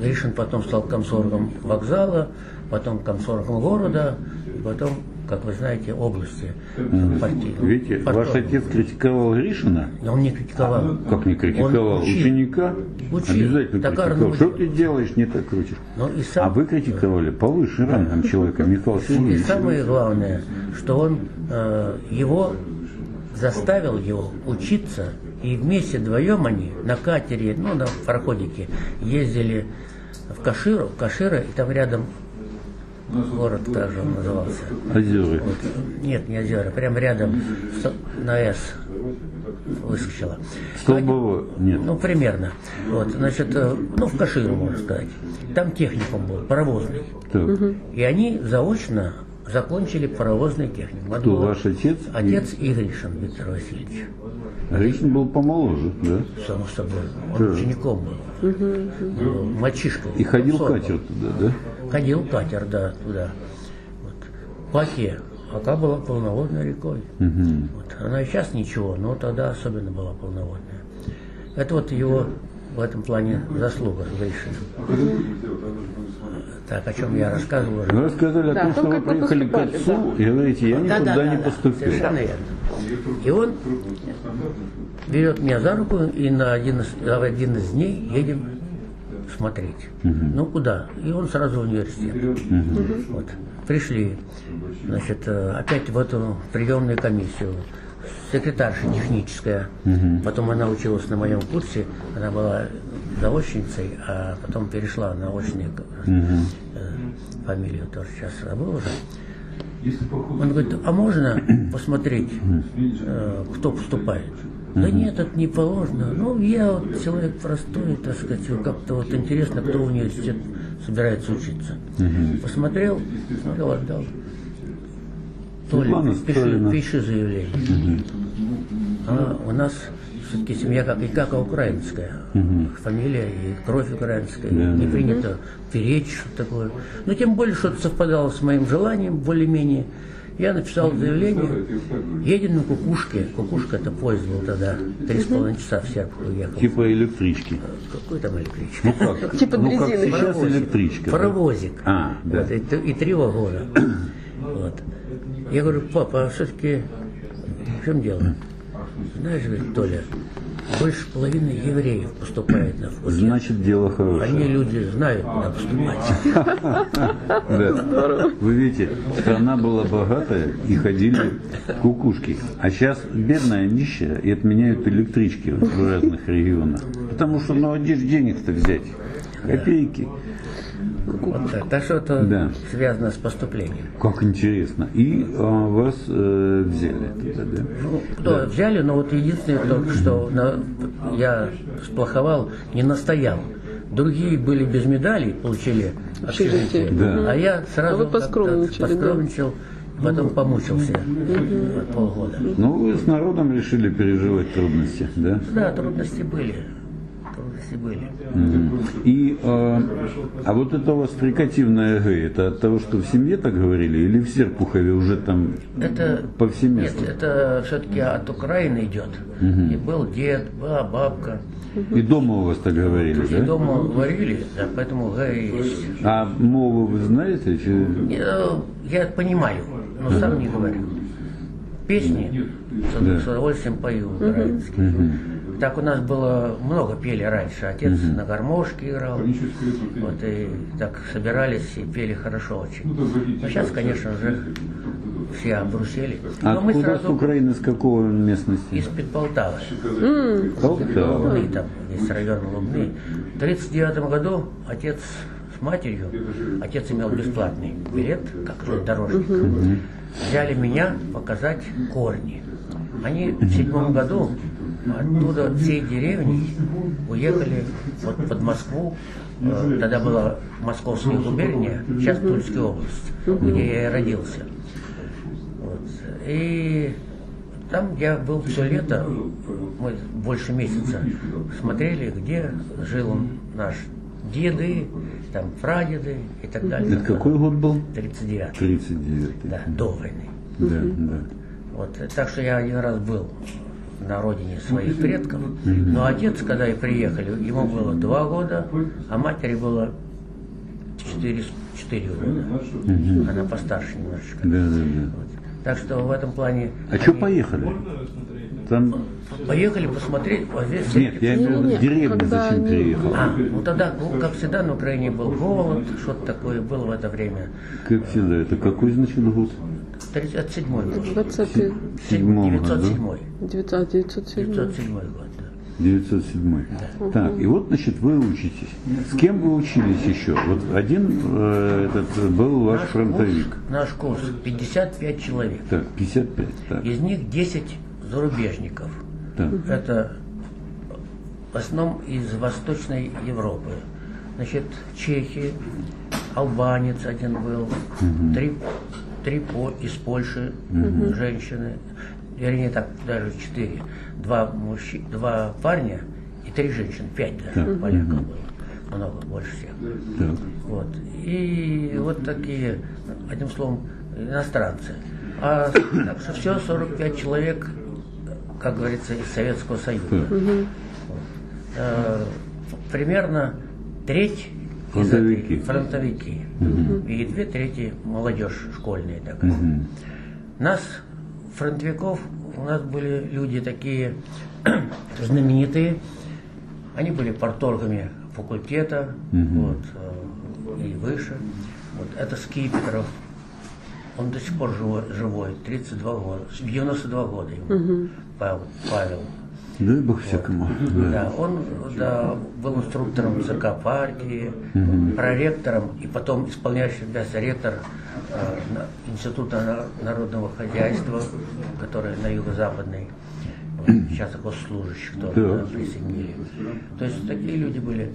Гришин потом стал комсоргом вокзала, потом комсоргом города, и потом, как вы знаете, области партии. Видите, ваш Партии. отец критиковал Гришина, Он не критиковал. как не критиковал, Он учил. ученика, Учил. обязательно Токарному критиковал. Что ты делаешь, не так крутишь. Ну, и А сам, вы критиковали повыше рангом человека, Михаил И Сергеевич. самое главное, что он э, его заставил его учиться, и вместе вдвоем они на катере, ну, на пароходике ездили в Каширу, Кашира, и там рядом город, как же он назывался. Озеры. Вот, нет, не озера, прям рядом на С выскочила. Столбово нет. Ну, примерно. Вот, значит, э, ну, в Каширу, можно сказать. Там техникум был, паровозный. Так. И они заочно закончили паровозный техникум. Кто, ваш отец? Отец Игоришин Виктор Васильевич. Гришин был помоложе, да? Само собой. Он Да. учеником был. Был Мальчишкой. И ходил катер туда, да? Ходил катер, да, туда. Вот. По Оке. Ока была полноводной рекой. Вот. Она и сейчас ничего, но тогда особенно была полноводная. Это вот его в этом плане заслуга Гришина. Так, о чем я рассказывал уже. Вы рассказали о Да, том, что вы приехали к отцу и говорите, я никуда Да-да-да, не да, поступил. Совершенно верно. И он берет меня за руку и на один из, в один из дней едем смотреть. Ну куда? И он сразу в университет. Вот. Пришли, значит, э, опять в эту приемную комиссию. Секретарша техническая. Потом она училась на моем курсе. Она была заочницей, а потом перешла на очник. Фамилию тоже сейчас забыл уже. Он говорит, а можно посмотреть, э, кто поступает? Да нет, это не положено. Ну, я вот человек простой, так сказать, как-то вот интересно, кто в университет собирается учиться. Посмотрел, смотрел, отдал. Светлана пиши, пиши заявление. А у нас все-таки семья как и как украинская. Фамилия и кровь украинская. не принято перечь, что такое. Но тем более, что это совпадало с моим желанием, более-менее. Я написал заявление, едем на кукушке. Кукушка это поезд был тогда. Три с половиной часа в Серпухов уехал. Типа электрички. Какой там электричка? Ну как? Типа ну как сейчас электричка. да? Паровозик. А, да. Вот, и, и три вагона. вот. Я говорю, папа, а все-таки в чем дело? Знаешь, говорит, Толя, больше половины евреев поступает на факультет. Значит, дело Они хорошее. люди знают, куда поступать. Вы видите, страна была богатая и ходили кукушки. А сейчас бедная, нищая и отменяют электрички в разных регионах. Потому что, ну, где ж денег-то взять? Копейки. Вот так. Что это Да. связано с поступлением. Как интересно. И а, вас э, взяли туда, да? Ну, кто взяли, но вот единственное, только что на- я сплоховал, не настоял. Другие были без медалей, получили общежитие. Да. А я сразу А вы поскромничали, да. поскромничал, потом помучился полгода. Ну, вы с народом решили переживать трудности, да? Да, трудности были. Трудности были. Мгм. И, а, а вот это у вас фрикативное Г, это от того, что в семье так говорили, или в Серпухове уже там Это нет, повсеместно? это все-таки от Украины идет. И был дед, была бабка. И дома у вас так говорили, И да? дома говорили, да, поэтому Г и есть. А мову вы знаете? Чи- Э, Я понимаю, но сам не говорю. Песни с, Да. с удовольствием пою украинские. Так у нас было много пели раньше. Отец на гармошке играл. Вот и так собирались и пели хорошо очень. Но сейчас, конечно же, все обрусели. А Но мы откуда с сразу Украины, с какого местности? из-под Полтавы. Полтава. Лубны, там есть район Лубны. В 1939 году отец с матерью, отец имел бесплатный билет, как железнодорожник, взяли меня показать корни. Они в седьмом году оттуда всей деревни уехали вот под Москву. Э, Тогда была Московская губерния, сейчас Тульская область, где я и родился. Вот. И там я был все лето, мы больше месяца смотрели, где жил наш деды, там прадеды и так далее. Это какой год был? 39 39 да, до войны. Да, да. Вот, так что я один раз был на родине своих предков. Но отец, когда и приехали, ему было два года, а матери было четыре, четыре года. Она постарше немножечко. Да, да, да. Вот. Так что в этом плане... А что они поехали? Там... Поехали посмотреть. вот здесь Нет, я имею в виду, деревню когда зачем они- переехал? А, ну тогда, ну, как всегда, на Украине был голод, что-то такое было в это время. Как всегда, это какой, значит, год? 37 год. 20 седьмом году. 907 907 907 год, да. 907. Так, и вот, значит, вы учитесь. С кем вы учились еще? Вот один э, этот был ваш Наш фронтовик. курс, наш курс 55 человек. Так, 55. Так, Из них 10 зарубежников. так. Это в основном из Восточной Европы. Значит, чехи, албанец один был, три три по, из Польши женщины, вернее так, даже четыре. Два, мужчи, два парня и три женщины, пять даже поляков было. Много, больше всех. Так. Вот. И вот такие, одним словом, иностранцы. А так что все 45 человек, как говорится, из Советского Союза. Вот. Э, примерно треть Фронтовики. фронтовики. И две трети молодежь школьная такая. Нас, фронтовиков, у нас были люди такие знаменитые. Они были порторгами факультета, вот, э, и выше. Вот это Скипетров. Он до сих пор живой, живой 32 года, 92 года ему, Павел. Павел. Дай бог всякому. Да. Да, он да, был инструктором ЦК партии, проректором и потом исполняющий обязанности ректор э, Института на- народного хозяйства, который на юго-западной, вот, сейчас госслужащих тоже Да. да, присоединили. То есть такие люди были.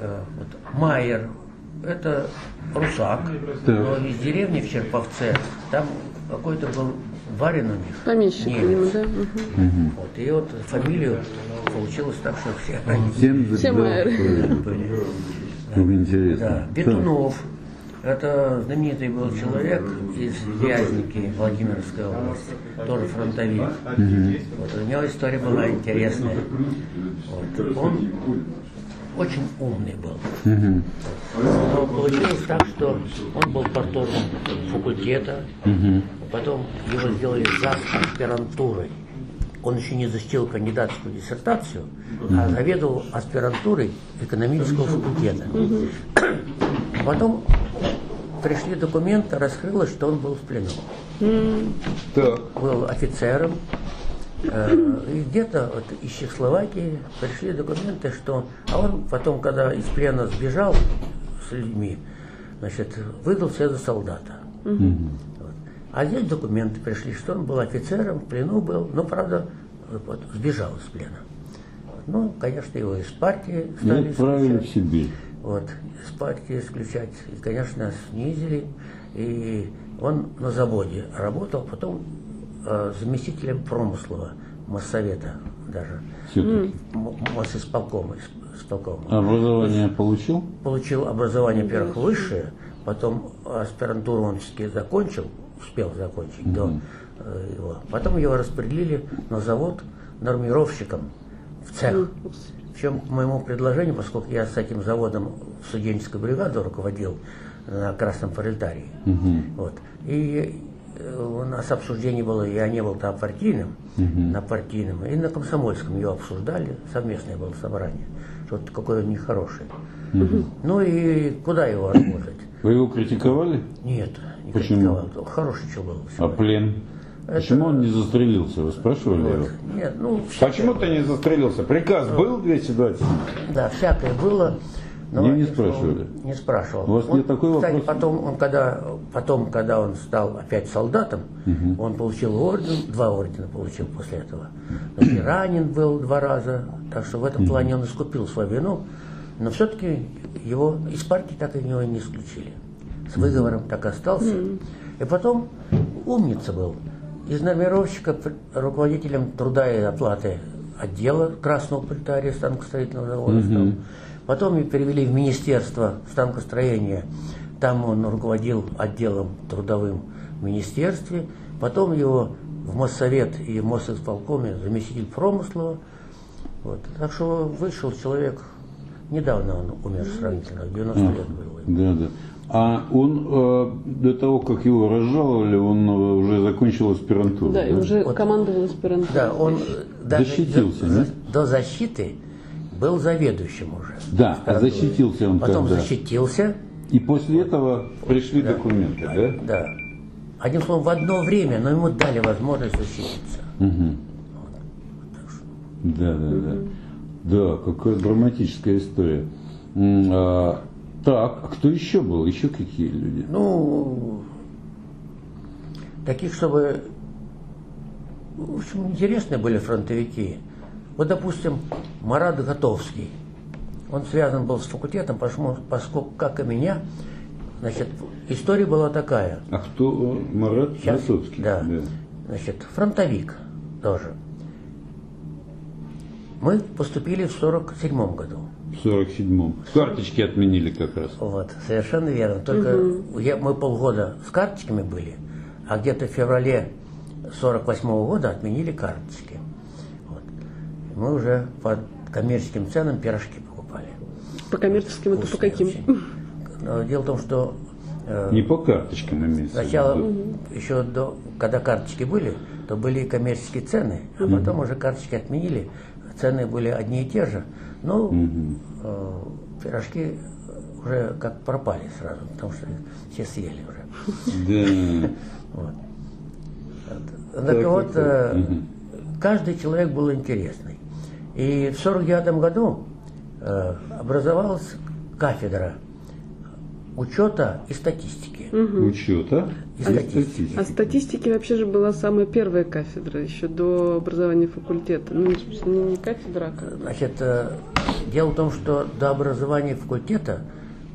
Э, вот, Майер, это русак, Так. но из деревни в Черповце, там какой-то был барин у них. Помещик, немец. да? Мгм. Вот, и вот фамилию получилось так, что все они Всем Все были. Как интересно. Да. Бетунов. Это знаменитый был человек из Вязники, Владимирской области, тоже фронтовик. Вот, у него история была интересная. Вот. Он очень умный был. Но получилось так, что он был портором факультета, потом его сделали за аспирантурой. Он еще не защитил кандидатскую диссертацию, а заведовал аспирантурой экономического факультета. А потом пришли документы, раскрылось, что он был в плену. Так. Был офицером. Э, И где-то вот из Чехословакии пришли документы, что... А он потом, когда из плена сбежал с людьми, значит, выдал себя за солдата. Вот. А здесь документы пришли, что он был офицером, в плену был, но, правда, вот, сбежал из плена. Ну, конечно, его из партии И стали отправили в. Сибирь. Вот, из партии исключать. И, конечно, снизили. И он на заводе работал, потом э, заместителем промыслова Моссовета даже. Все-таки. М- Мосисполкома. исп- исполкома. Образование получил? Получил образование, во-первых, высшее, потом аспирантуру он все-таки закончил, успел закончить до э, его. Потом его распределили на завод нормировщиком в цех. В чем к моему предложению, поскольку я с этим заводом студенческой бригаду руководил на Красном Пролетарии. Вот. И э, у нас обсуждение было, я не был там партийным, на партийном, и на комсомольском его обсуждали, совместное было собрание, что вот какой он нехороший. Ну и куда его работать? Вы его критиковали? Нет, не Почему? критиковал. Хороший человек был. А плен? Почему он не застрелился? Вы спрашивали его? Вот. Нет, ну, Почему ты не застрелился? Приказ был 220? Да, всякое было. Не, не одним спрашивали? Не спрашивал. У вас Он, нет такой кстати, вопрос? потом, он, когда, потом, когда он стал опять солдатом, он получил орден, два ордена получил после этого. Значит, ранен был два раза, так что в этом плане он искупил свою вину, но все-таки его из партии так и его не исключили. С выговором так и остался. И потом умница был. Из нормировщика пр- руководителем труда и оплаты отдела Красного Пролетария станкостроительного завода стал. Потом его перевели в Министерство станкостроения. Там он руководил отделом трудовым в министерстве. Потом его в Моссовет и в Мосисполкоме заместитель промысла. Вот. Так что вышел человек, недавно он умер сравнительно, 90 лет было. Да, да. А он э, до того, как его разжаловали, он э, уже закончил аспирантуру. Да, и уже Вот. командовал аспирантурой. Да, он э, даже Защитился, до, да? до защиты был заведующим уже. Да, а защитился он Потом когда? защитился, И после этого пришли документы, да? да. Одним словом, в одно время, но ему дали возможность защититься. Мгм. Да, да, да. Да, какая драматическая история. А, так, а кто еще был? Еще какие люди? Ну, таких, чтобы... В общем, интересные были фронтовики. Вот, допустим, Марат Готовский. Он связан был с факультетом, поскольку, как и меня, Значит, история была такая. А кто э, Марат Сейчас, Высоцкий? да. Значит, фронтовик тоже. Мы поступили в 47 году. В 47-м. Карточки отменили как раз. Вот, совершенно верно. Только я- мы полгода с карточками были, а где-то в феврале 48 года отменили карточки. Мы уже по коммерческим ценам пирожки покупали. По коммерческим это по каким? очень. Но Дело в том, что э, Не по карточкам имеется. Сначала, виду. еще до, когда карточки были, то были и коммерческие цены, а потом уже карточки отменили, цены были одни и те же. Ну, э, пирожки уже как пропали сразу, потому что все съели уже. Да. Вот. Так, Так, вот, э, каждый человек был интересный. И в 49 году э, образовалась кафедра учета и статистики. Учета и статистики. А статистики вообще же была самая первая кафедра еще до образования факультета. Ну, не, кафедра, а как. Значит, э, дело в том, что до образования факультета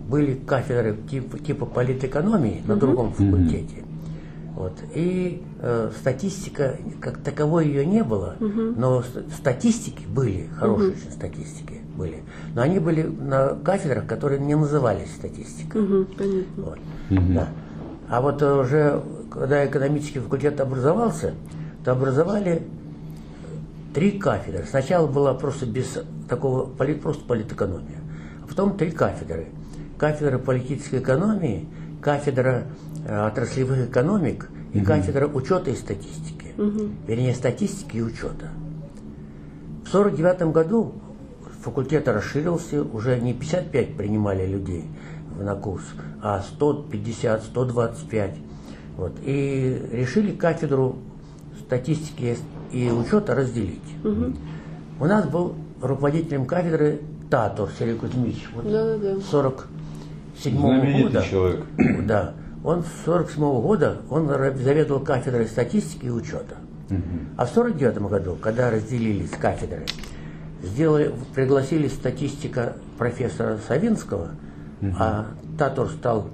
были кафедры типа, типа политэкономии на другом факультете. Вот. И э, статистика, как таковой ее не было, но ст- статистики были, хорошие очень статистики были. Но они были на кафедрах, которые не назывались статистикой. Мгм, понятно. Вот. Да. А вот э, уже, когда экономический факультет образовался, то образовали три кафедры. Сначала была просто без такого, поли- просто политэкономия. А потом три кафедры. Кафедра политической экономии, кафедра отраслевых экономик и кафедра учета и статистики. Вернее, статистики и учета. В 1949 году факультет расширился, уже не 55 принимали людей на курс, а 150, 125. Вот. И решили кафедру статистики и учета разделить. У нас был руководителем кафедры Татур Сергей Кузьмич. Вот Да-да-да. с 47 Знаменитый года. человек. Да. Он с 47 года он заведовал кафедрой статистики и учета. А в 49 году, когда разделились кафедры, сделали, пригласили статистика профессора Савинского, а Татур стал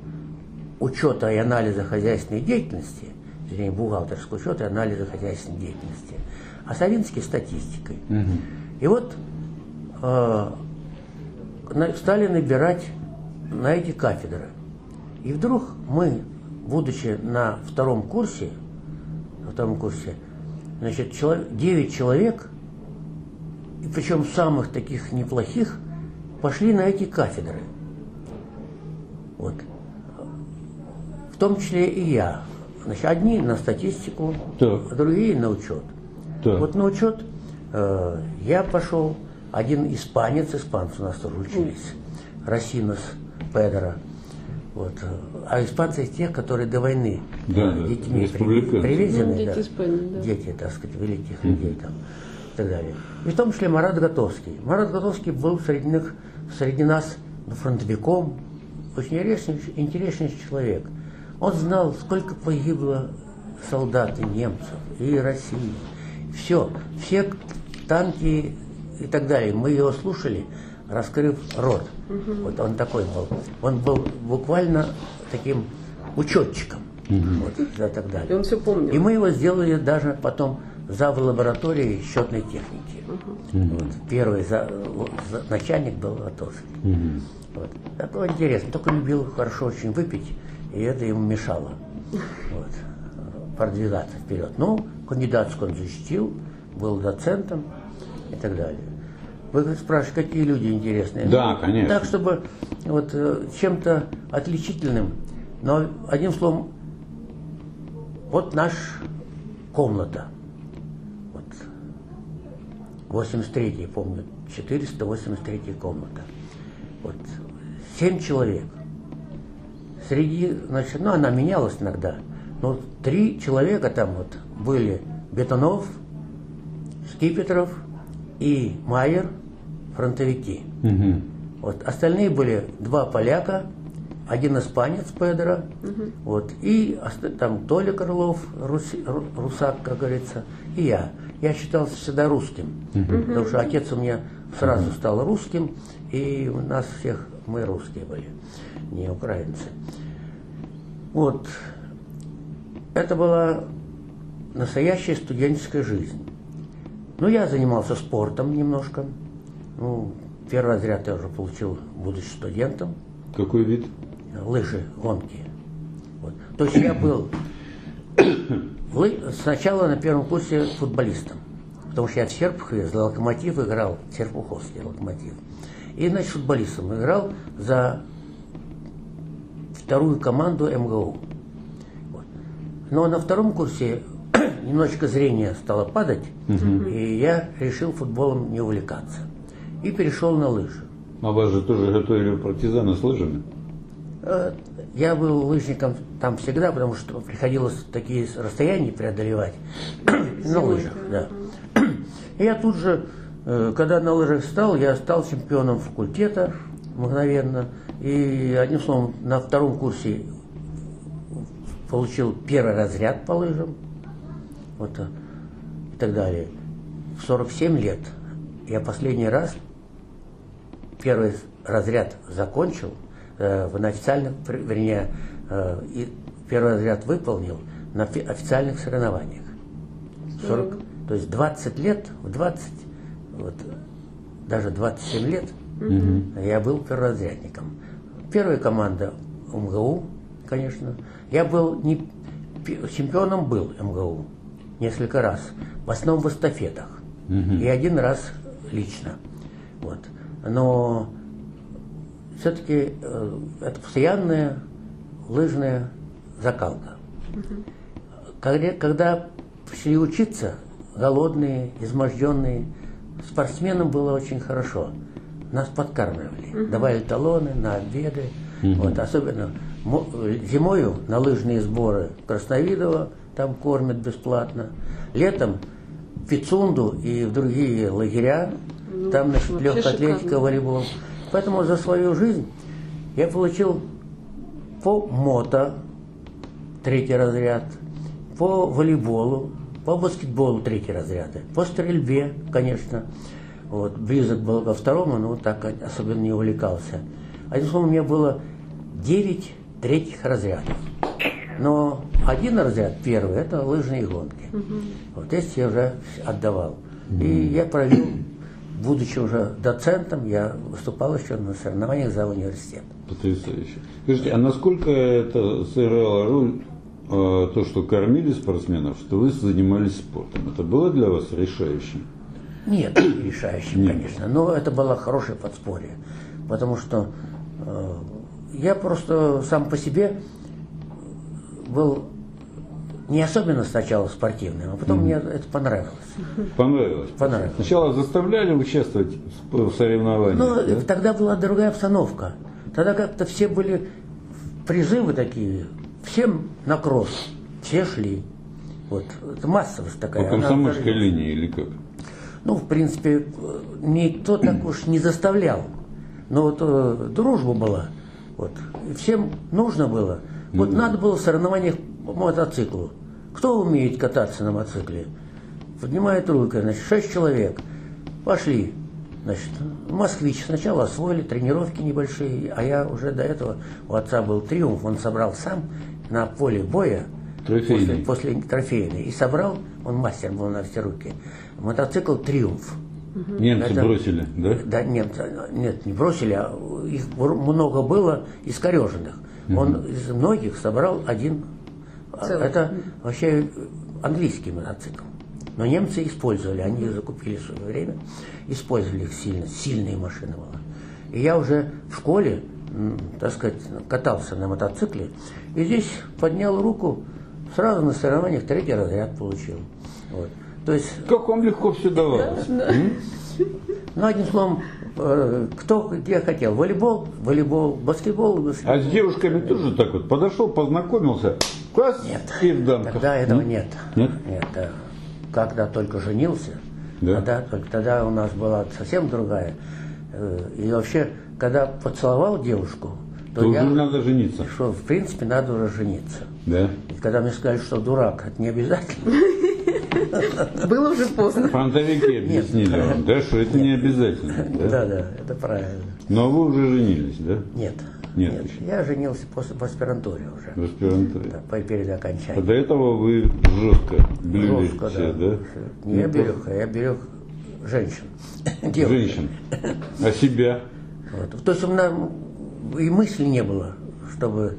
учета и анализа хозяйственной деятельности, вернее, бухгалтерского учета и анализа хозяйственной деятельности, а Савинский статистикой. И вот э, стали набирать на эти кафедры. И вдруг мы, будучи на втором курсе, на втором курсе, значит, чело- 9 человек, и причем самых таких неплохих, пошли на эти кафедры. Вот. В том числе и я. Значит, одни на статистику, Так. а другие на учет. Так. Вот на учет э, я пошел, один испанец, испанцы у нас тоже учились, Росинос Педро. Вот. А испанцы из тех, которые до войны Да, да, детьми привезены. Ну, дети да. Испании, да. Дети, так сказать, великих людей там и так далее. И в том числе Марат Готовский. Марат Готовский был среди, них, среди нас фронтовиком, очень интересный, интересный человек. Он знал, сколько погибло солдат и немцев, и России. Все, все танки и так далее. Мы его слушали, раскрыв рот. Вот он такой был. Он был буквально таким учетчиком. Вот, и так далее. И он все помнил. И мы его сделали даже потом зав. лабораторией счетной техники. Вот. Первый за- за- начальник был Латовский. Вот. Это было интересно. Только любил хорошо очень выпить, и это ему мешало вот, продвигаться вперед. Ну, кандидатскую он защитил, был доцентом и так далее. Вы спрашиваете, какие люди интересные? Да, конечно. Так, чтобы вот э, чем-то отличительным, но одним словом, вот наша комната. Вот. 83 помню, 483 комната. Вот. Семь человек. Среди, значит, ну, она менялась иногда. Но три человека там вот были. Бетонов, Скипетров и Майер, фронтовики. Мгм. Вот. Остальные были два поляка, один испанец Педро, вот, и там Толя Крылов, руси- ру- русак, как говорится, и я. Я считался всегда русским, потому что отец у меня сразу стал русским, и у нас всех мы русские были, не украинцы. Вот. Это была настоящая студенческая жизнь. Ну, я занимался спортом немножко. Ну, первый разряд я уже получил, будучи студентом. Какой вид? Лыжи, гонки. Вот. То есть я был в лы- сначала на первом курсе футболистом. Потому что я в Серпухове за локомотив играл, Серпуховский локомотив. И, значит, футболистом играл за вторую команду МГУ. Вот. Но на втором курсе немножечко зрение стало падать, и я решил футболом не увлекаться. И перешел на лыжи. А вас же тоже готовили партизаны с лыжами? Э, Я был лыжником там всегда, потому что приходилось такие расстояния преодолевать на лыжах. Да. И я тут же, э, когда на лыжах стал, я стал чемпионом факультета мгновенно. И, одним словом, на втором курсе получил первый разряд по лыжам. Вот, э, и так далее. В 47 лет я последний раз первый разряд закончил, э, в- пр- вернее, э, и первый разряд выполнил на фи- официальных соревнованиях. 40, то есть 20 лет, в 20, вот, даже 27 лет я был перворазрядником. Первая команда МГУ, конечно. Я был не пи- чемпионом был МГУ несколько раз, в основном в эстафетах. И один раз лично. Вот. Но все-таки э, это постоянная лыжная закалка. Когда, когда шли учиться, голодные, изможденные, спортсменам было очень хорошо. Нас подкармливали, давали талоны на обеды. Вот, особенно мо- зимою на лыжные сборы Красновидово там кормят бесплатно. Летом в Пицунду и в другие лагеря, там значит, вообще легкоатлетика, шикарно. волейбол. Поэтому за свою жизнь я получил по мото третий разряд, по волейболу, по баскетболу третий разряд, по стрельбе, конечно. Вот, близок был ко второму, но так особенно не увлекался. Одним словом, у меня было 9 третьих разрядов. Но один разряд, первый, это лыжные гонки. Вот эти я уже отдавал. И я провел, будучи уже доцентом, я выступал еще на соревнованиях за университет. Потрясающе. Скажите, а насколько это сыграло роль э, то, что кормили спортсменов, что вы занимались спортом? Это было для вас решающим? Нет, не решающим, конечно, но это было хорошее подспорье, потому что э, я просто сам по себе был не особенно сначала спортивным, а потом мне это понравилось. Понравилось? Понравилось. Сначала заставляли участвовать в соревнованиях, Но да? тогда была другая обстановка. Тогда как-то все были призывы такие, всем на кросс, все шли. Вот, это массовость По такая. она комсомольской линии или как? Ну, в принципе, э, никто так уж не заставлял. Но вот э, дружба была. Вот. Всем нужно было. Вот надо было в соревнованиях по мотоциклу. Кто умеет кататься на мотоцикле? Поднимает руку, значит, шесть человек. Пошли. Значит, москвич сначала освоили тренировки небольшие, а я уже до этого, у отца был триумф, он собрал сам на поле боя, Трофейный. после, после трофейной, и собрал, он мастер был на все руки, мотоцикл «Триумф». Немцы Это- бросили, да? Да, нет, нет, не бросили, а их много было искореженных. Он из многих собрал один. Целый. Это вообще английский мотоцикл. Но немцы использовали, они их закупили в свое время, использовали их сильно, сильные машины было. И я уже в школе, так сказать, катался на мотоцикле, и здесь поднял руку, сразу на соревнованиях третий разряд получил. Вот. То есть Как вам легко все давалось? М? ну, одним словом, э, кто где хотел. Волейбол, волейбол, баскетбол, баскетбол. А с девушками тоже так вот подошел, познакомился, класс Нет, и в дамках. тогда этого М? нет. Нет? э, Когда только женился, Да. тогда, только тогда у нас была совсем другая. Э, И вообще, когда поцеловал девушку, то, То я, уже надо жениться. что в принципе надо уже жениться. Да? И когда мне сказали, что дурак, это не обязательно. Было уже поздно. Фронтовики объяснили вам, да, что это не обязательно. Да? Да, да, это правильно. Но вы уже женились, да? Нет, Нет, Нет, еще. я женился после, в аспирантуре уже. В аспирантуре. Да, перед А окончанием. до этого вы жестко блюли Жестко, все, да. да? Не я Ну, берег, а я берег женщин. Девушек. Женщин. А себя? Вот. То есть у меня и мысли не было, чтобы,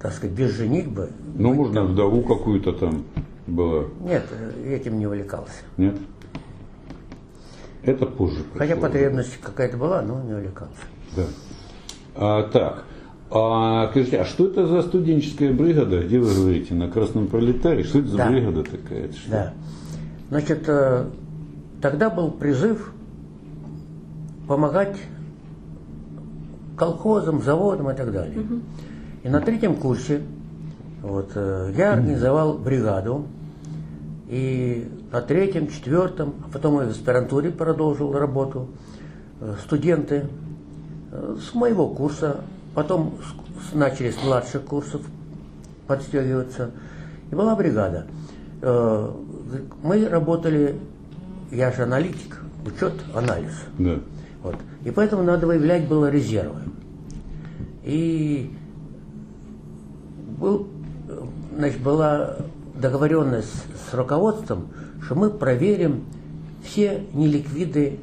так сказать, без женитьбы. Ну, можно вдову какую-то там было. Нет, этим не увлекался. Нет? Это позже. Хотя потребность какая-то была, но не увлекался. Да. А, так. А, скажите, а что это за студенческая бригада? Где вы говорите? На Красном Пролетарии? Что это за Да. бригада такая? Это что? Да. Значит, э, тогда был призыв помогать колхозам, заводам и так далее. И на третьем курсе вот, э, я организовал бригаду. И на третьем, четвертом, а потом и в аспирантуре продолжил работу. Э, Студенты с моего курса, потом начали с младших курсов подстегиваться. И была бригада. Э, Мы работали, я же аналитик, учет, анализ. Да. Вот. И поэтому надо выявлять было резервы. И был, значит, была договоренность с руководством, что мы проверим все неликвиды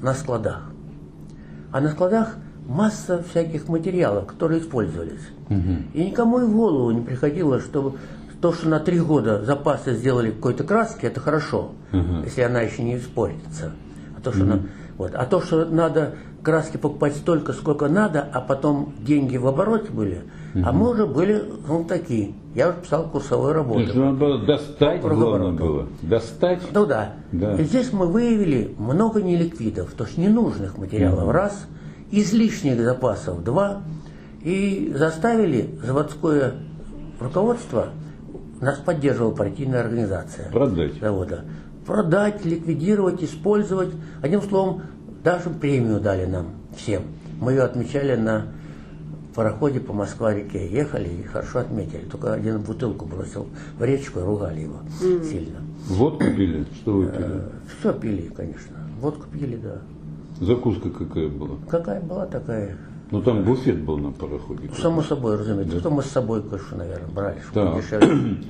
на складах. А на складах масса всяких материалов, которые использовались. И никому и в голову не приходило, что то, что на три года запасы сделали какой-то краски, это хорошо, если она еще не испортится. А то, что, на- вот. а то, что надо краски покупать столько, сколько надо, а потом деньги в обороте были, а мы уже были ну, такие. Я уже писал курсовую То работу. есть надо было достать, главное было. Достать. Ну да. Да. И здесь мы выявили много неликвидов, то есть ненужных материалов, раз, излишних запасов, два, и заставили заводское руководство, нас поддерживала партийная организация Продать. завода, продать, ликвидировать, использовать. Одним словом, даже премию дали нам всем. Мы ее отмечали на пароходе по Москва-реке. Ехали и хорошо отметили. Только один бутылку бросил в речку и ругали его сильно. Водку пили? Что вы пили? Все пили, конечно. Водку пили, да. Закуска какая была? Какая была такая? Ну там буфет был на пароходе. Само собой, разумеется. Что мы с собой кое-что, наверное, брали, чтобы дешевле.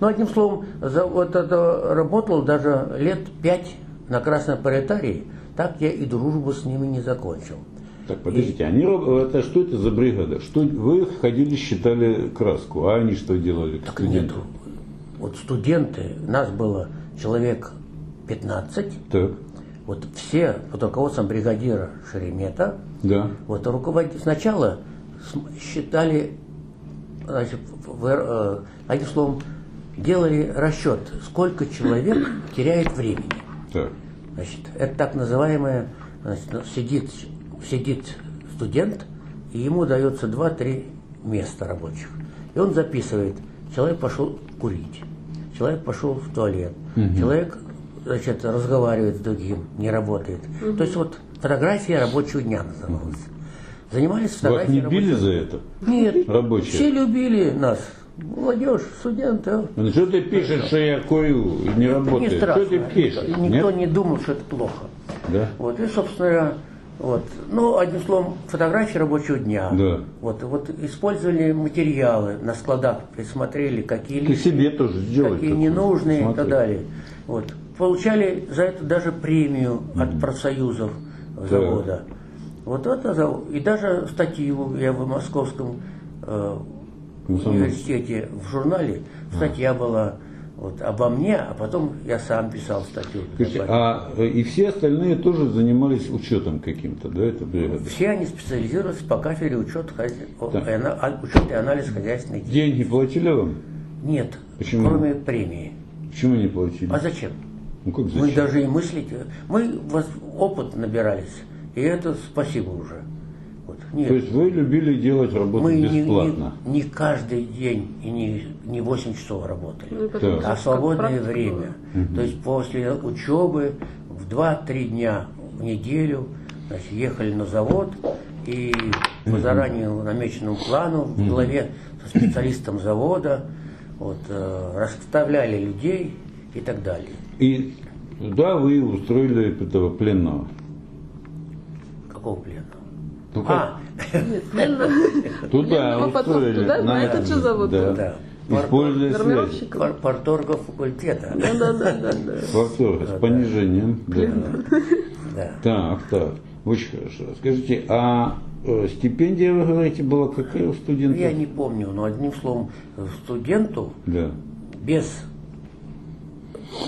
Ну, одним словом, за, вот это работал даже лет пять на Красной Пролетарии. Так я и дружбу с ними не закончил. Так, подождите, они это что это за бригада? Что вы ходили, считали краску, а они что делали? Так студенты? нет, вот студенты, нас было человек 15, Так, вот все под руководством бригадира Шеремета, да. Вот руководитель сначала считали, значит, в- э, одним словом, делали расчет, сколько человек теряет времени. Так. Значит, это так называемое, значит, ну, сидит, сидит студент, и ему дается 2-3 места рабочих. И он записывает, человек пошел курить, человек пошел в туалет, человек значит, разговаривает с другим, не работает. То есть вот фотография рабочего дня называлась. Занимались Вас фотографией не били за это? Нет, Рабочие? все любили нас. Молодежь, студенты. а. Ну, Что ты пишешь, что я и не Не работаю? Что страшно. ты пишешь? Никто Нет? не думал, что это плохо. Да? Вот, и, собственно, вот. Ну, одним словом, фотографии рабочего дня. Да. Вот, вот использовали материалы на складах, присмотрели, какие лишние, себе тоже сделай. какие ненужные и Смотри. так далее. Вот. Получали за это даже премию от профсоюзов завода. Вот это и даже статью я в московском э, Комсомольск. университете в журнале статья была вот, обо мне, а потом я сам писал статью. Скажите, а э, и все остальные тоже занимались учетом каким-то, да, это бригада? Все они специализировались по кафедре учет, хозя- и ана- а- учет и анализ хозяйственной деятельности. Деньги платили вам? Нет, Почему? кроме премии. Почему не платили? А зачем? Ну как зачем? Мы даже и мыслить. Мы воз- опыт набирались, и это спасибо уже. Вот. Нет. То есть вы любили делать работу мы не, не- бесплатно? не каждый день и не, не 8 часов работали. Ну, Так. а как свободное время. была. То есть после учебы в 2-3 дня в неделю значит, ехали на завод и по заранее намеченному плану в главе со специалистом завода вот, э, расставляли людей и так далее. И туда вы устроили этого пленного. Какого плена? Ну А, Нет, Лена. Туда Лена потом устроили. туда, на этот же завод. Да. Да. Используя. Пар- Парторгов факультета. Да, да, да, да, да. Повтор, с понижением. Да. Да. Так, так. Очень хорошо. Скажите, а э, стипендия, вы говорите, была какая у студентов? Я не помню, но одним словом, студенту Да. без,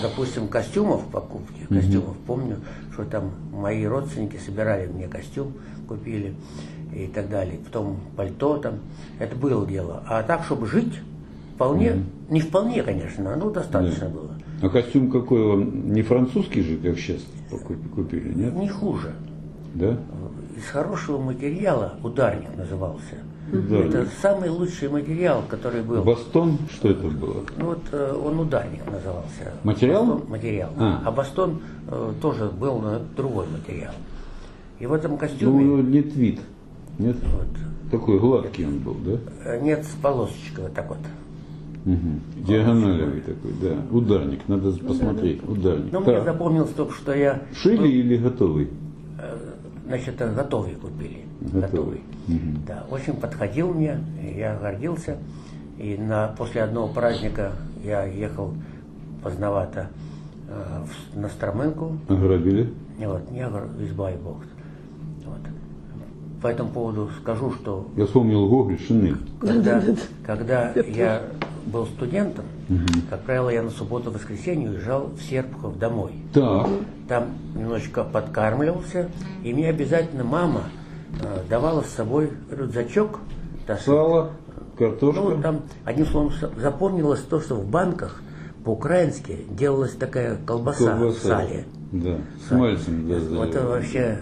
допустим, костюмов покупки, костюмов, помню, что там мои родственники собирали мне костюм, купили и так далее, потом пальто там, это было дело. А так, чтобы жить, вполне, не вполне, конечно, но достаточно было. А костюм какой вам? Не французский же, как сейчас купили, нет? Не хуже. Да? Из хорошего материала ударник назывался. Да. Это самый лучший материал, который был. Бастон, что это было? Ну вот э, он ударник назывался. Материал? Бастон- материал. А. А, бастон э, тоже был на другой материал. И в этом Ну, костюме не твит. Нет? вот, Такой гладкий он был, да? э, нет с полосочкой вот так вот. Мгм. Диагональный такой, да. Ударник, надо посмотреть. Ударник. Но Ну, мне запомнилось только, что я, Шили или готовый? значит, э, готовый купили. Готовый. Готовый. Да, очень подходил мне, я гордился. И на, после одного праздника я ехал поздновато э, в, на Строменку, Ограбили? Вот, негр, изба и бог. Вот. По этому поводу скажу, что Я вспомнил Гоголь, Шинель. когда, когда я был студентом, как правило, я на субботу-воскресенье уезжал в Серпухов домой. Так. Там немножечко подкармливался, и мне обязательно мама давала с собой рюкзачок. сказать. Сало, Ну, картошка. вот там, одним словом, запомнилось то, что в банках по-украински делалась такая колбаса, в сале. Да, с мальцем, да, Вот это да. вообще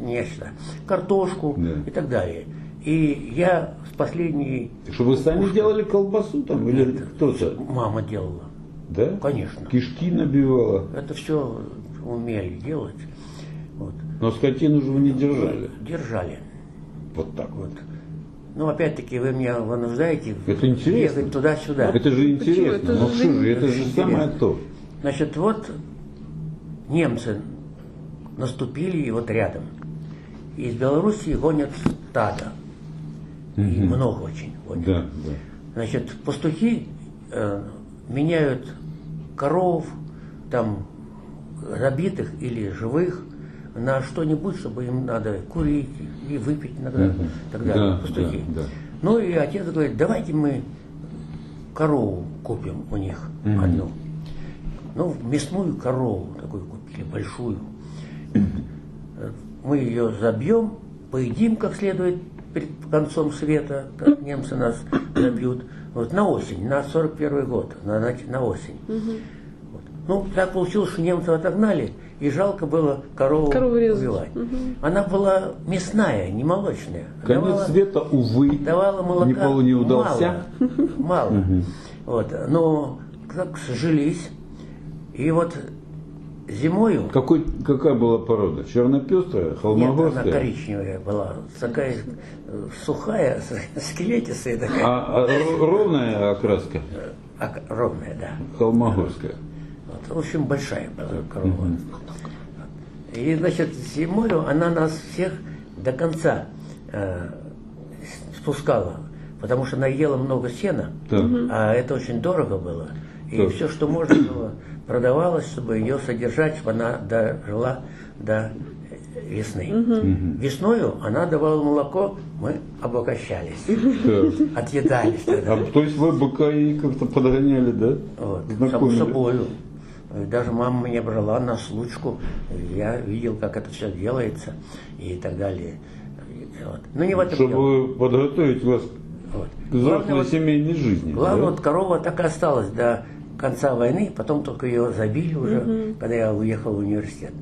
нечто. Картошку Да. и так далее. И я с последней... Что вы сами делали колбасу там или кто-то? Мама делала. Да? Конечно. Кишки набивала. Это все умели делать. Вот. Но скотину же вы не держали. Держали. Вот так вот. Ну, опять-таки, вы меня вынуждаете Это интересно. ехать туда-сюда. Это же интересно. Это ну же же, это же интересно. самое то. Значит, вот немцы наступили и вот рядом. Из Белоруссии гонят стадо. И много очень гонят. Да, да. Значит, пастухи э, меняют коров, там, забитых или живых, на что-нибудь, чтобы им надо курить и выпить иногда, так далее, Да, пастухи. да, да. Ну и отец говорит, давайте мы корову купим у них Мгм. одну. Ну, мясную корову такую купили, большую. Мы ее забьем, поедим как следует перед концом света, как немцы нас забьют. Вот на осень, на 41 год, на, на, на осень. Вот. Ну, так получилось, что немцы отогнали, и жалко было корову, Корову убивать. Она была мясная, не молочная. Конец Давала- света, увы, давала молока не, полу- не удался. Мало. мало. Вот. Но как сжились. И вот зимою Какой, какая была порода? Чернопестрая, нет, холмогорская? она коричневая была, такая э, сухая, скелетистая такая, А, а ровная окраска? а, ровная, да. Холмогорская. Вот, в общем, большая была корова. И, значит, зимою она нас всех до конца э, спускала, потому что она ела много сена, Так. а это очень дорого было. И Так. все, что можно было, продавалось, чтобы ее содержать, чтобы она дожила до весны. Весною она давала молоко, мы обогащались, Так. отъедались тогда. А, то есть вы быка и как-то подгоняли, да? Вот, само Знакомили? собою. Даже мама меня брала на случку. Я видел, как это все делается и так далее. Вот. Но не в этом дело. Чтобы подготовить вас Вот. к взрослой Главное, семейной жизни. главное, да? вот корова так и осталась до конца войны, потом только ее забили уже, когда я уехал в университет.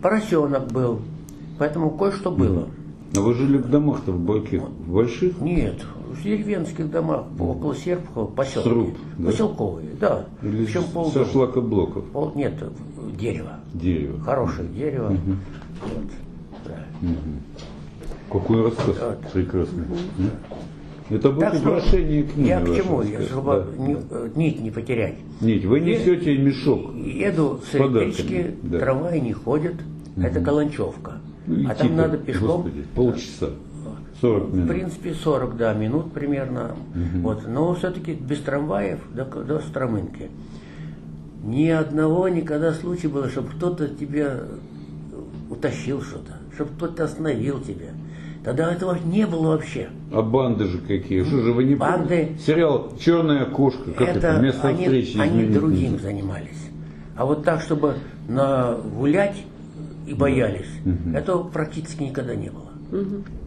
Поросенок был, поэтому кое-что было. А вы жили в домах-то в каких? В больших? Нет, в деревенских домах, около Серпухова, поселки. Сруб, да? Поселковые, да. Или Причем со полдома. шлакоблоков? Пол- нет, дерево. Дерево. Хорошее дерево. Вот, да. Какой рассказ Вот. прекрасный. М? Это будет Так украшение книги. я к чему? Я, чтобы да. не- э, нить не потерять. Нить, вы несете мешок. Еду с подарками, электрички, да. трамваи не ходят. Это Каланчевка. Ну, а там надо пешком. Господи, полчаса. 40 В минут. принципе, 40 да, минут примерно. Вот. Но все-таки без трамваев до, до Стромынки. Ни одного никогда случая было, чтобы кто-то тебя утащил что-то, чтобы кто-то остановил тебя. Тогда этого не было вообще. А банды же какие? Что же вы не Банды- помните? Сериал «Черная кошка». Как это? это Место они, встречи они другим нельзя. занимались. А вот так, чтобы на гулять и боялись, этого практически никогда не было.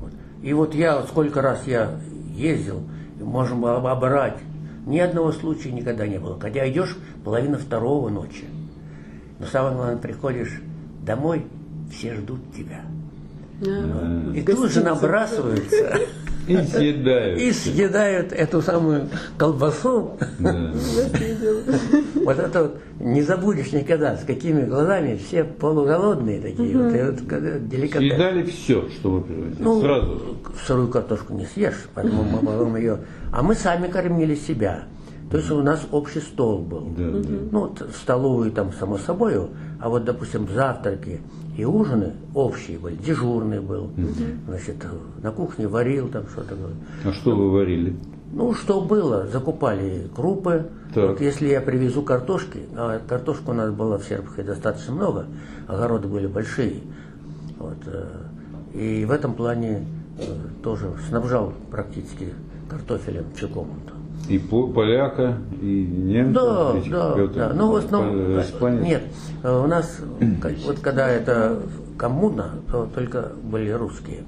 Вот. И вот я, сколько раз я ездил, можем об- оборать, ни одного случая никогда не было. Хотя идешь половина второго ночи. Но самое главное, приходишь домой, все ждут тебя. А, И тут же набрасываются И съедают. и съедают эту самую колбасу. Да. Вот это вот не забудешь никогда, с какими глазами все полуголодные такие. Вот, деликатес. Съедали все, что вы привозили. Ну, Сразу. сырую картошку не съешь, поэтому мы потом ее... А мы сами кормили себя. То есть у нас общий стол был. Да, да. Ну, вот столовую там, само собой, а вот, допустим, завтраки и ужины общие были. Дежурный был, значит, на кухне варил там что-то. А что вы варили? Ну, что было, закупали крупы. Так. Вот если я привезу картошки, а картошка у нас была в Серпухе достаточно много, огороды были большие. Вот, э, и в этом плане э, тоже снабжал практически картофелем Чукомонту. И по- поляка, и немца? Да, этих, да, это, да. Ну, в основном, э, испанец? нет, э, у нас, вот когда это коммуна, то только были русские.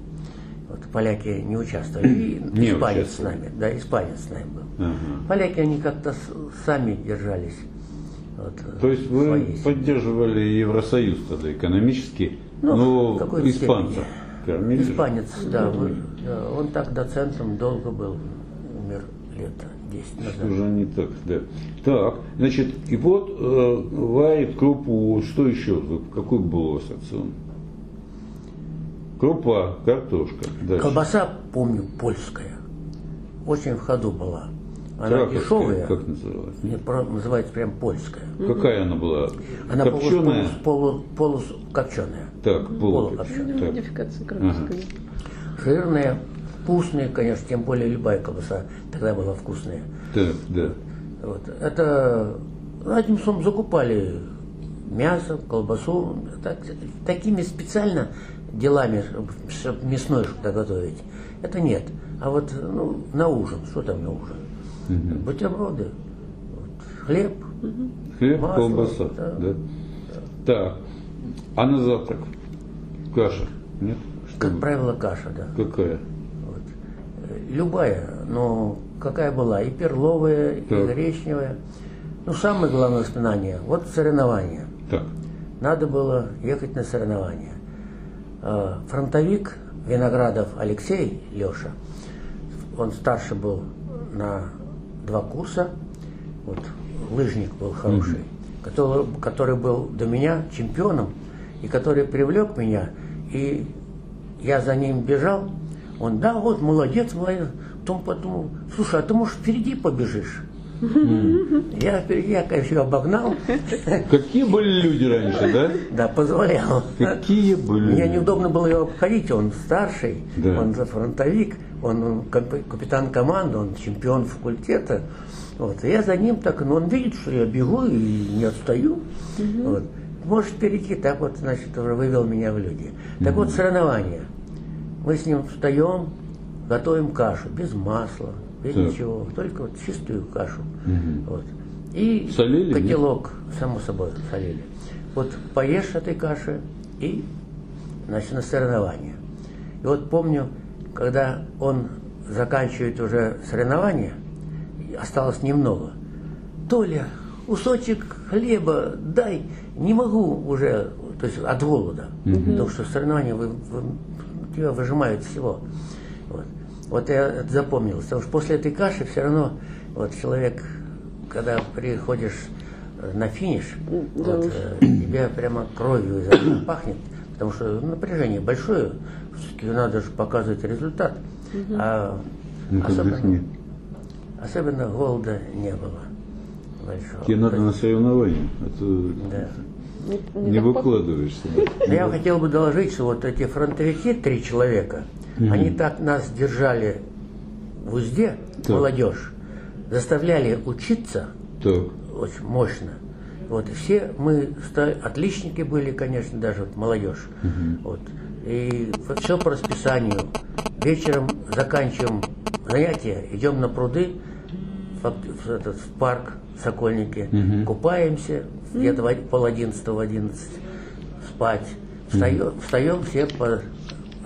Вот, поляки не участвовали. И Не испанец с участвовали. нами, да, испанец с нами был. Ага. Поляки, они как-то с- сами держались. Вот, То есть вы своей поддерживали Евросоюз тогда экономически, Ну, но испанца степени. кормили же? Испанец, да, вы- да, он так доцентом долго был, лет 10 Что назад. же они так, да. Так, значит, и вот э, варит крупу, что еще? Какой был у вас рацион? Крупа, картошка. Дальше. Колбаса, помню, польская. Очень в ходу была. Она Краковская, дешевая, Как называлась? нет, про- называется прям польская. Какая она была? Она Копченая? полус, полус, копченая. Так, полу. полукопченая. Ну, Так. Модификация краковской. Жирная, вкусная, конечно, тем более любая колбаса тогда была вкусная. Так, да. Вот. Это одним словом закупали мясо, колбасу, так- такими специально делами, чтобы мясное что-то готовить. Это нет. А вот ну, на ужин, что там на ужин? Бутерброды, вот, хлеб. Хлеб, Масло, колбаса. да. Да. Так. А на завтрак? Каша? Нет? Что Как правило, каша, да. Какая? Любая, но какая была, и перловая, и Так. гречневая. Ну, самое главное воспоминание, вот соревнования. Так. Надо было ехать на соревнования. Э, Фронтовик Виноградов Алексей Леша, он старше был на два курса, вот, лыжник был хороший, который, который был до меня чемпионом, и который привлек меня, и я за ним бежал, он, да, вот, молодец, молодец. Потом подумал, слушай, а ты, может, впереди побежишь? Я впереди, я, конечно, обогнал, Какие были люди раньше, да? да, позволял. Какие были Мне неудобно было его обходить, он старший, Да. он за фронтовик, он, он кап- капитан команды, он чемпион факультета. Вот. И я за ним так, ну он видит, что я бегу и не отстаю. Вот. Может перейти, так вот, значит, уже вывел меня в люди. Так вот, соревнования. Мы с ним встаем, готовим кашу, без масла, без Так. ничего, только вот чистую кашу. Вот. И Солили, нет? котелок, само собой, солили. Вот поешь этой каши и, значит, на соревнования. И вот помню, когда он заканчивает уже соревнования, осталось немного. Толя, кусочек хлеба дай, не могу уже, то есть от голода, потому что соревнования вы, вы- тебя выжимают всего. Вот. Вот я это запомнил, потому что после этой каши все равно вот человек, когда приходишь э, на финиш, Да вот, э, тебя прямо кровью пахнет, потому что напряжение большое, все-таки надо же показывать результат. А Ну, как особенно, особенно голода не было большого. Тебе надо То на есть, соревнования. Это Да. Не пох- выкладываешься. да. Я хотел бы доложить, что вот эти фронтовики, три человека, они так нас держали в узде, Так. молодежь, заставляли учиться Так. очень мощно. Вот, и все мы отличники были, конечно, даже вот молодежь. Вот. И все по расписанию. Вечером заканчиваем занятия, идем на пруды, в, этот, в парк Сокольники, купаемся, где-то в пол одиннадцатого, в одиннадцать, спать. Встаем, встаем все по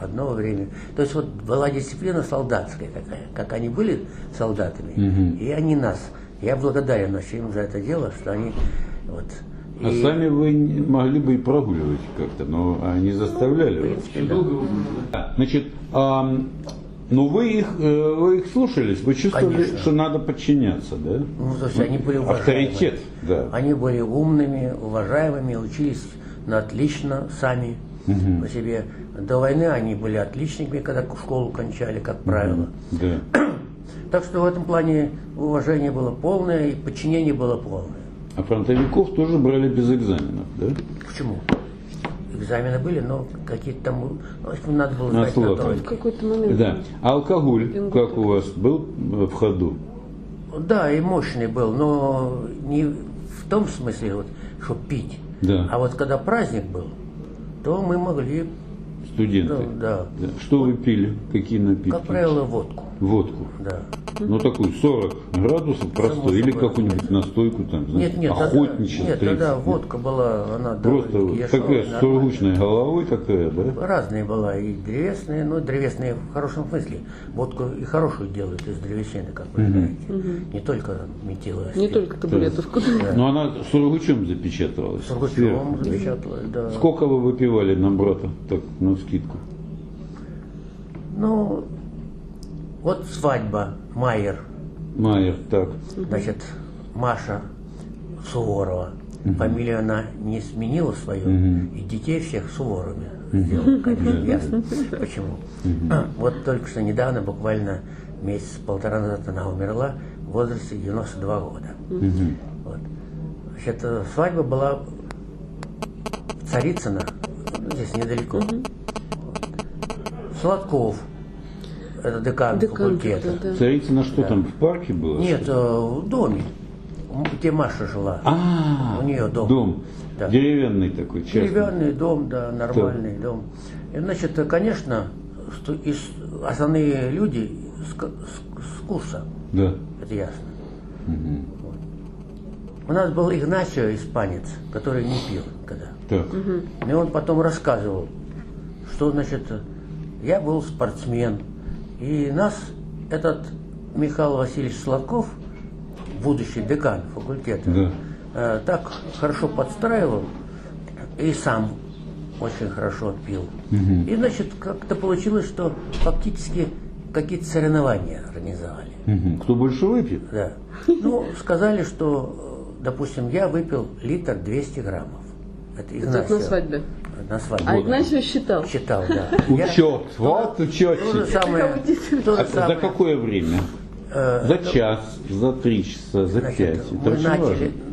одно время. То есть вот была дисциплина солдатская такая, как они были солдатами, и они нас. Я благодарен очень им за это дело, что они вот. А и- сами вы не могли бы и прогуливать как-то, но они заставляли в вас. принципе, да. Значит, а, ну вы их, э, вы их слушались, вы чувствовали, Конечно. что надо подчиняться, да? Ну, то есть они были уважаемыми. Авторитет, да. Они были умными, уважаемыми, учились на отлично сами по себе. До войны они были отличниками, когда школу кончали, как правило. Да. Так что в этом плане уважение было полное и подчинение было полное. А фронтовиков тоже брали без экзаменов, да? Почему? Экзамены были, но какие-то там, ну, если надо было На знать на. В тройку. какой-то момент. Да. А алкоголь, как у вас, был э, в ходу? Да, и мощный был, но не в том смысле, вот, что пить. Да. А вот когда праздник был, то мы могли, Студенты. ну, да, Да. Что вы пили? Какие напитки? как правило, водку. Водку. Да. Ну, такую 40 градусов простой, или какую-нибудь настойку там, знаете, Нет, нет, охотничья нет, 30. тогда водка была, она Просто довольно-таки вот такая с сургучной головой такая, да? Разная была, и древесная, но древесная в хорошем смысле. Водку и хорошую делают из древесины, как вы знаете. Не только метиловая. Не только табуретовку. Но она сургучом запечатывалась. Сургучом сверху. запечатывали, да. Сколько вы выпивали на брата, так, на скидку? Ну, вот свадьба, Майер, Майер, так. значит, Маша Суворова. Фамилию она не сменила свою, и детей всех Суворовыми сделала, конечно, ясно. Почему? А, Вот только что недавно, буквально месяц-полтора назад она умерла в возрасте 92 года. Вот. Значит, э, свадьба была в Царицыно, ну, здесь недалеко. Сладков, это декан, Декан, факультета. да, да. Царицына что там, в парке было? Нет, э, в доме, где Маша жила. А, У нее дом. Дом. Да. Деревянный такой, частный. Деревянный дом, да, нормальный дом. И, значит, э, конечно, основные люди с, к- с- с курса, Да. это ясно. Вот. У нас был Игнасио, испанец, который не пил когда. Так. И он потом рассказывал, что, значит, я был спортсмен, и нас этот Михаил Васильевич Сладков, будущий декан факультета, Да. э, так хорошо подстраивал и сам очень хорошо пил. И, значит, как-то получилось, что фактически какие-то соревнования организовали. Мгм. Кто больше выпьет? Да. Ну, сказали, что, э, допустим, я выпил литр 200 граммов. Это Это Игнасио. на свадьбе. На свадьбе. А Игнасио считал. Считал, да. Я- Учет, вот То же самое, же А за какое время? Э, За час, за три часа, за значит, пять. Это мы начали,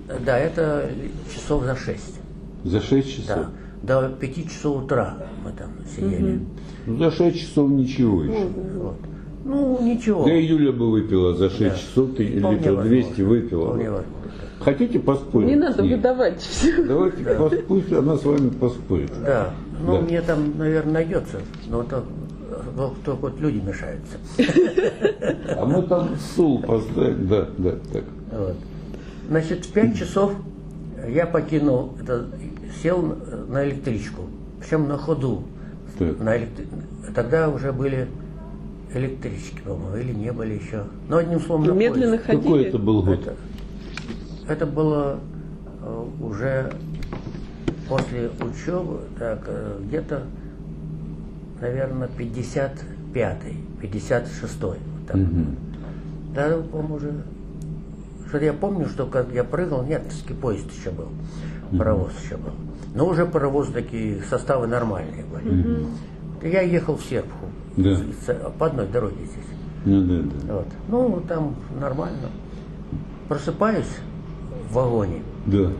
важно. да, это часов за шесть. За шесть часов. Да. До пяти часов утра мы там сидели. Ну, за шесть часов ничего еще. Вот. Ну, ничего. Да и Юля бы выпила за 6 Да. часов, ты литров 200 возможно. выпила. Вполне возможно. Хотите поспорить? Не надо выдавать все. Давайте поспорить, она с вами поспорит. Да. Ну, Да. мне там, наверное, найдется. Но то, то- только вот люди мешаются. А мы там стул поставим. Да, да, так. Вот. Значит, в 5 часов я покинул, это, сел на электричку, причем на ходу. Так. На электри- Тогда уже были электрички, по-моему, или не были еще. Но одним словом, на Медленно ходили. Какой это был год? Это, это было э, уже после учебы, так, э, где-то, наверное, 55-й, 56-й. Вот так. Да, по-моему, уже... Что я помню, что как я прыгал, нет, поезд еще был, паровоз еще был. Но уже паровоз такие составы нормальные были. Я ехал в Серпуху, Да. по одной дороге здесь. Ну, да, да. Вот. Ну, там нормально. Просыпаюсь в вагоне. Да.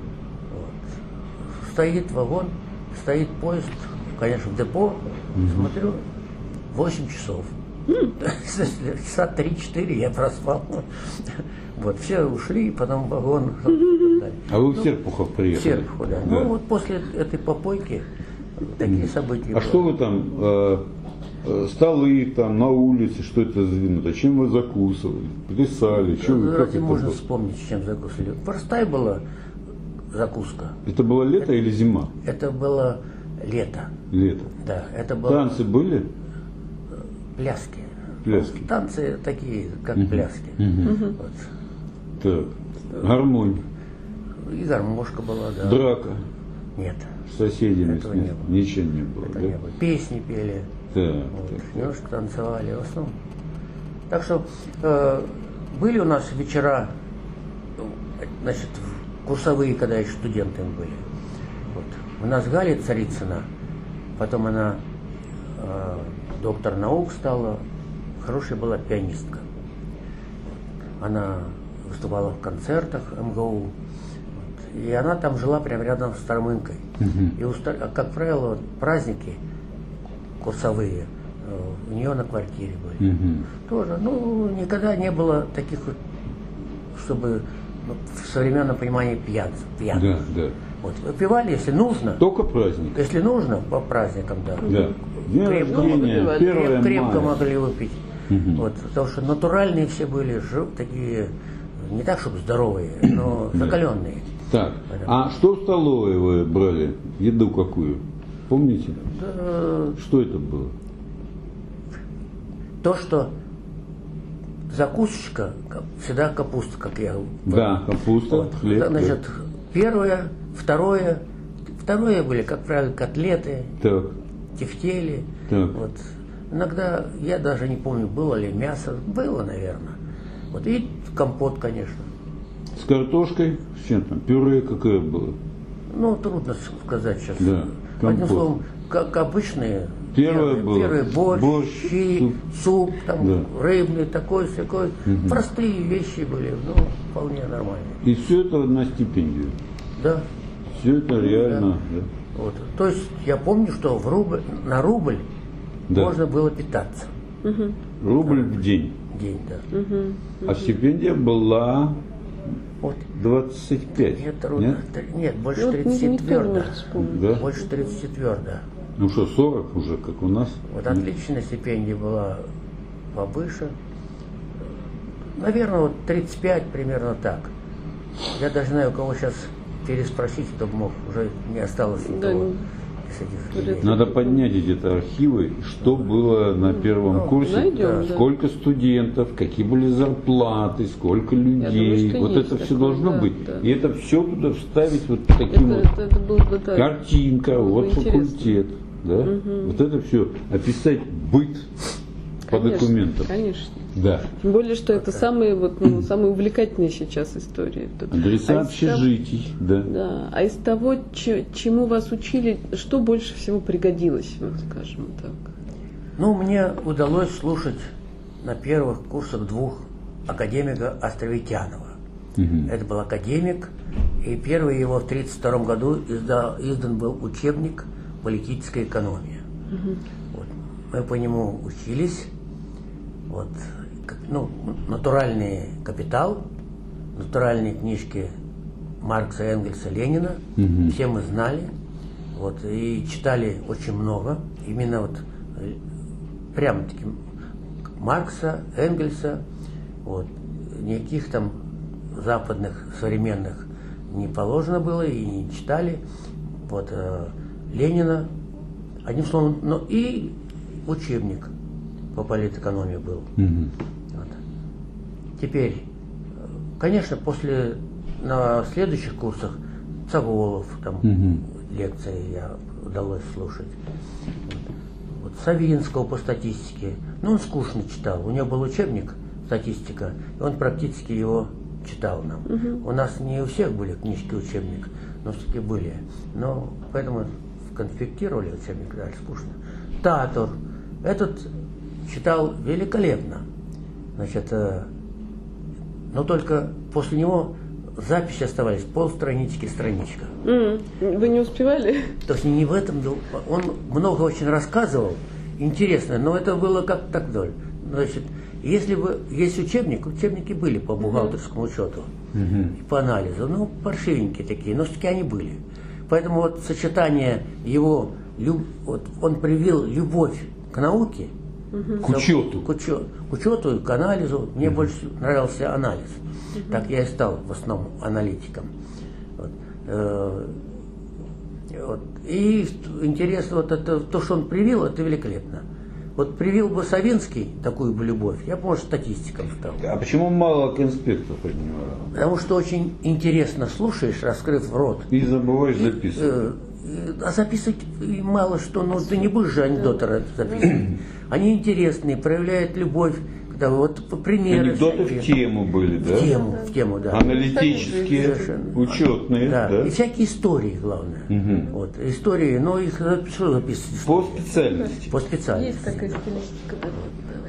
стоит вагон, стоит поезд, конечно, в депо, смотрю, 8 часов. Часа 3-4 я проспал. Вот, все ушли, потом вагон. А вы в Серпухов В приехали? Серпухов, да. Ну вот после этой попойки такие события А что вы там, э, столы там на улице, что это за вино? Чем вы закусывали? Плясали? Что вы, как Разве это можно было? вспомнить, чем закусили? Простая была закуска. Это было лето или зима? Это было лето. Лето. Да, это было Танцы были? пляски. Пляски. Танцы такие, как пляски. Вот. Так. Гармонь. И гармошка была, да. Драка. Нет, С соседями. Этого не было. Ничего не было. это да? не было. Песни пели, Так, танцевали, в основном. Так что э, были у нас вечера, значит, курсовые, когда еще студентами были. Вот. У нас Галя Царицына, потом она э, доктор наук стала, хорошая была пианистка. Она выступала в концертах МГУ. Вот. И она там жила прямо рядом с Стармынкой. И, уста- а, как правило, праздники курсовые э, у нее на квартире были. Мгм. Тоже, ну, никогда не было таких вот, чтобы ну, в современном понимании пьян, пьян. Да, да. Вот, выпивали, если нужно, Только праздник. если нужно, по праздникам, да. Да. День Крепко рождения, первое Креп- крепко мая. могли выпить. Вот, потому что натуральные все были, жив- такие, не так, чтобы здоровые, но закаленные. Так, а что в столовой вы брали? Еду какую? Помните? Да, Что это было? то, что закусочка, всегда капуста, как я Да, капуста, Вот. хлеб. Значит, первое, второе, второе были, как правило, котлеты, Так, тефтели. Так. Вот. Иногда, я даже не помню, было ли мясо, было, наверное. Вот и компот, конечно. с картошкой, с чем там, пюре какое было? Ну, трудно сказать сейчас. Да, Одним компот. словом, как обычные. Первое было. Первый борщ, Борщ, щи, суп. суп, там, Да. рыбный, такой, всякой. Простые вещи были, ну, вполне нормальные. И все это на стипендию. Да. Все это реально. Да. Вот. То есть я помню, что в рубль, на рубль Да. можно было питаться. Рубль в день. День, да. А стипендия была Вот. 25. Нет, трудно. Т- Нет, больше Ну, 30 никто не твердо. может вспомнить. Да? Больше 30 твердо. Ну что, 40 уже, как у нас? Вот отличная стипендия была повыше. Наверное, вот 35 примерно так. Я даже знаю, у кого сейчас переспросить, кто бы мог. Уже не осталось Да, никого ну, людей. Надо поднять где-то архивы, что было на первом Ну, курсе, найдем, да. сколько студентов, какие были зарплаты, сколько людей. что вот это все такое, должно да, быть. да. И это все туда вставить вот таким Это, вот это, это было бы да, картинка, вот интересно. факультет. Да? Вот это все. Описать быт по Конечно, документам. Конечно. Да. Тем более, что это самые, вот, ну, самые увлекательные сейчас истории. Адреса А из того- общежитий. Да. Да. А из того, че- чему вас учили, что больше всего пригодилось, вот скажем так? Ну, мне удалось слушать на первых курсах двух академика Островитянова. Мгм. Это был академик, и первый его в 1932 году изда- издан был учебник «Политическая экономия». Вот. Мы по нему учились. Вот. Ну, натуральный капитал, натуральные книжки Маркса, Энгельса, Ленина. Мгм. Все мы знали. Вот, и читали очень много. Именно вот э, прямо таки Маркса, Энгельса, вот, никаких там западных современных не положено было и не читали. Вот, э, Ленина, одним словом, но и учебник по политэкономии был. Мгм. Вот. Теперь, конечно, после на следующих курсах Цаволов, там Мгм. лекции я удалось слушать. Вот. Вот Савинского по статистике. Ну, он скучно читал. У него был учебник статистика, и он практически его читал нам. У нас не у всех были книжки учебник, но все-таки были. Но поэтому конспектировали учебник, дальше скучно. Татур. Этот читал великолепно. Значит, э, но только после него записи оставались полстранички, страничка. М, Вы не успевали? То есть не в этом был. Он много очень рассказывал, интересно, но это было как так вдоль. Значит, если бы есть учебник, учебники были по бухгалтерскому учету и по анализу, ну, паршивенькие такие, но все-таки они были. Поэтому вот сочетание его, люб- вот он привил любовь к науке, К учету. к, учё- к учету и к анализу. Мне больше нравился анализ. Так я и стал в основном аналитиком. Вот. Э, вот. И интересно, вот это, то, что он привил, это великолепно. Вот привил бы Савинский такую бы любовь, я бы, может, статистиком стал. А почему мало конспектов от него? Потому что очень интересно слушаешь, раскрыв рот. И забываешь записывать. Э, э, А записывать мало что, ну ты не будешь же анекдоты записывать. Они интересные, проявляют любовь, когда вот примеры. Анекдоты в всякие. тему были, да? В тему, в тему, да. Аналитические, Совершенно. учетные, Да. да? И всякие истории, главное. Вот. Истории, но их за- что записывать? По специальности. По специальности. Есть такая стилистика. да.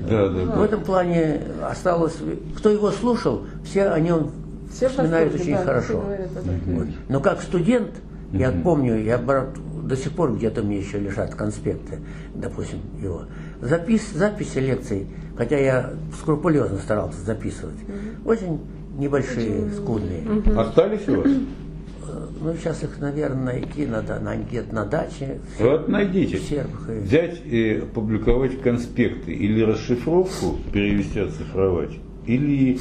Да, да, В да. этом плане осталось, кто его слушал, все о нем Все в вспоминают очень да, хорошо. все говорят. Вот. Но как студент, я помню, я брал, до сих пор где-то мне еще лежат конспекты, допустим, его. Запис, записи лекций, хотя я скрупулезно старался записывать, очень небольшие, скудные. Остались у вас? Э, Ну, сейчас их, наверное, найти надо на, где-то на даче. в Вот найдите. Сербах и- Взять и опубликовать конспекты или расшифровку перевести оцифровать, или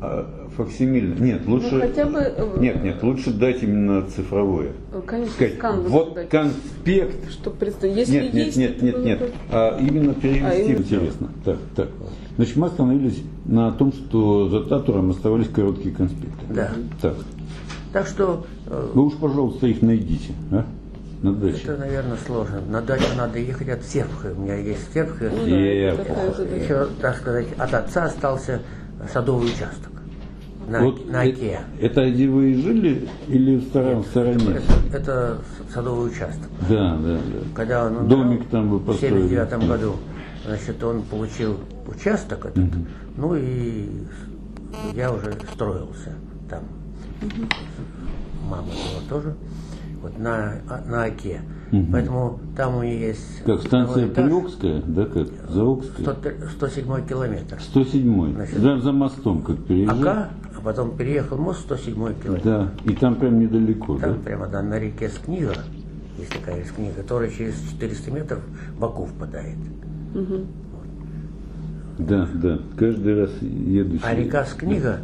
а, факсимильно. Нет, лучше. Ну, хотя бы, э, Нет, нет, лучше дать именно цифровое. Конечно, Сказать, скан вот дать. конспект. Что представь, если Нет, нет, есть, нет, нет, было нет. бы- А именно перевести А, именно. интересно. Так, так. Значит, мы остановились на том, что за Татуром оставались короткие конспекты. Да. Так. Так что э, Вы уж, пожалуйста, их найдите, а? На даче. это, наверное, сложно. На дачу надо ехать от Сербха. У меня есть Сербха. Ну да. Еще, так сказать, от отца остался садовый участок на, Вот на э- Оке. Это где вы и жили или в стороне? В стороне? Это, это садовый участок. Да, да, да. Когда он умирал Домик там вы в построили. 79 году, значит, он получил участок этот, ну и я уже строился там. Мама была тоже, вот на, на Оке. Поэтому там у нее есть Как станция этаж, Приокская, да, как? Заокская? 100 107 километр. 107 Значит, Да, за мостом, как переезжал. Ака, а потом переехал мост 107 километр. Да, и там прям недалеко, Там да? прямо да, на реке Скнига, есть такая есть книга, которая через 400 метров в Баку впадает. Да, да. Каждый раз еду А река Скнига,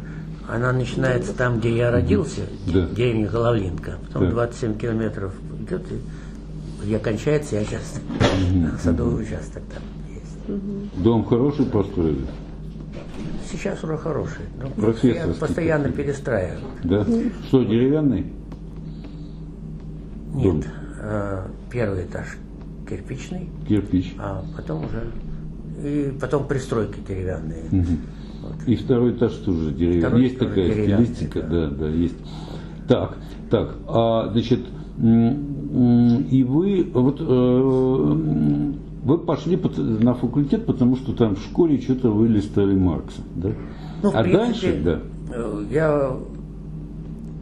она начинается там, где я родился, Да. деревня Головлинка. Потом Так. 27 километров идет, и где кончается, я сейчас садовый участок там есть. Дом хороший построили? Сейчас уже хороший. но Профессорский постоянно, постоянно такой. перестраивают. Да? Что, деревянный? Нет, э, первый этаж кирпичный, Кирпич. а потом уже и потом пристройки деревянные. И второй этаж тоже деревянный. Второй есть тоже такая стилистика, да. да, да, есть. Так, так, а, значит, и вы вот э, вы пошли на факультет, потому что там в школе что-то вы листали Маркса, да? Ну, а принципе, дальше, да. э, Я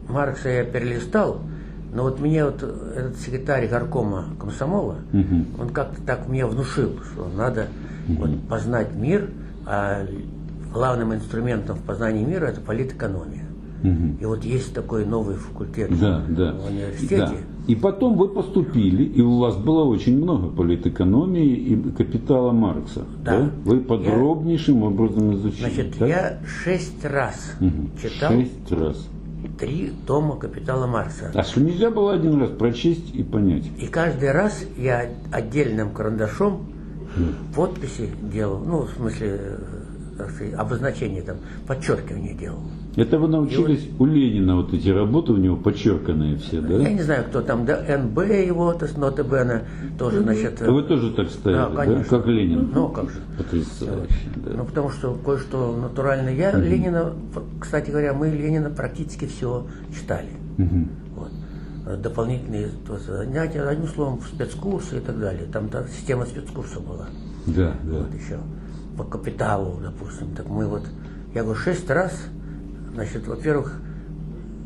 Маркса я перелистал, но вот мне вот этот секретарь горкома комсомола, он как-то так мне внушил, что надо вот познать мир, а главным инструментом в познании мира это политэкономия. И вот есть такой новый факультет Да, да. в университете. Да. И потом вы поступили, и у вас было очень много политэкономии и капитала Маркса. Да. Вы подробнейшим образом изучили. Значит, так? я шесть раз Мгм. читал Шесть раз. три тома «Капитала Маркса». А что нельзя было один раз прочесть и понять? И каждый раз я отдельным карандашом подписи делал, ну, в смысле, э, обозначение там, подчеркивание делал. Это вы научились у Ленина вот эти работы у него подчерканные все, да? Я не знаю, кто там, да, НБ его, то есть нота Бена, тоже, значит... А Вы тоже так ставили, Да, да? конечно. Как Ленин. Ну, как же. Потрясающе, да. Ну, потому что кое-что натурально. Я Ленина, кстати говоря, мы Ленина практически все читали. Мгм. Вот. Дополнительные то занятия, одним словом, спецкурсы и так далее. Там та система спецкурсов была. Да, да. Вот еще по капиталу, допустим. Так мы вот, я говорю, шесть раз, значит, во-первых,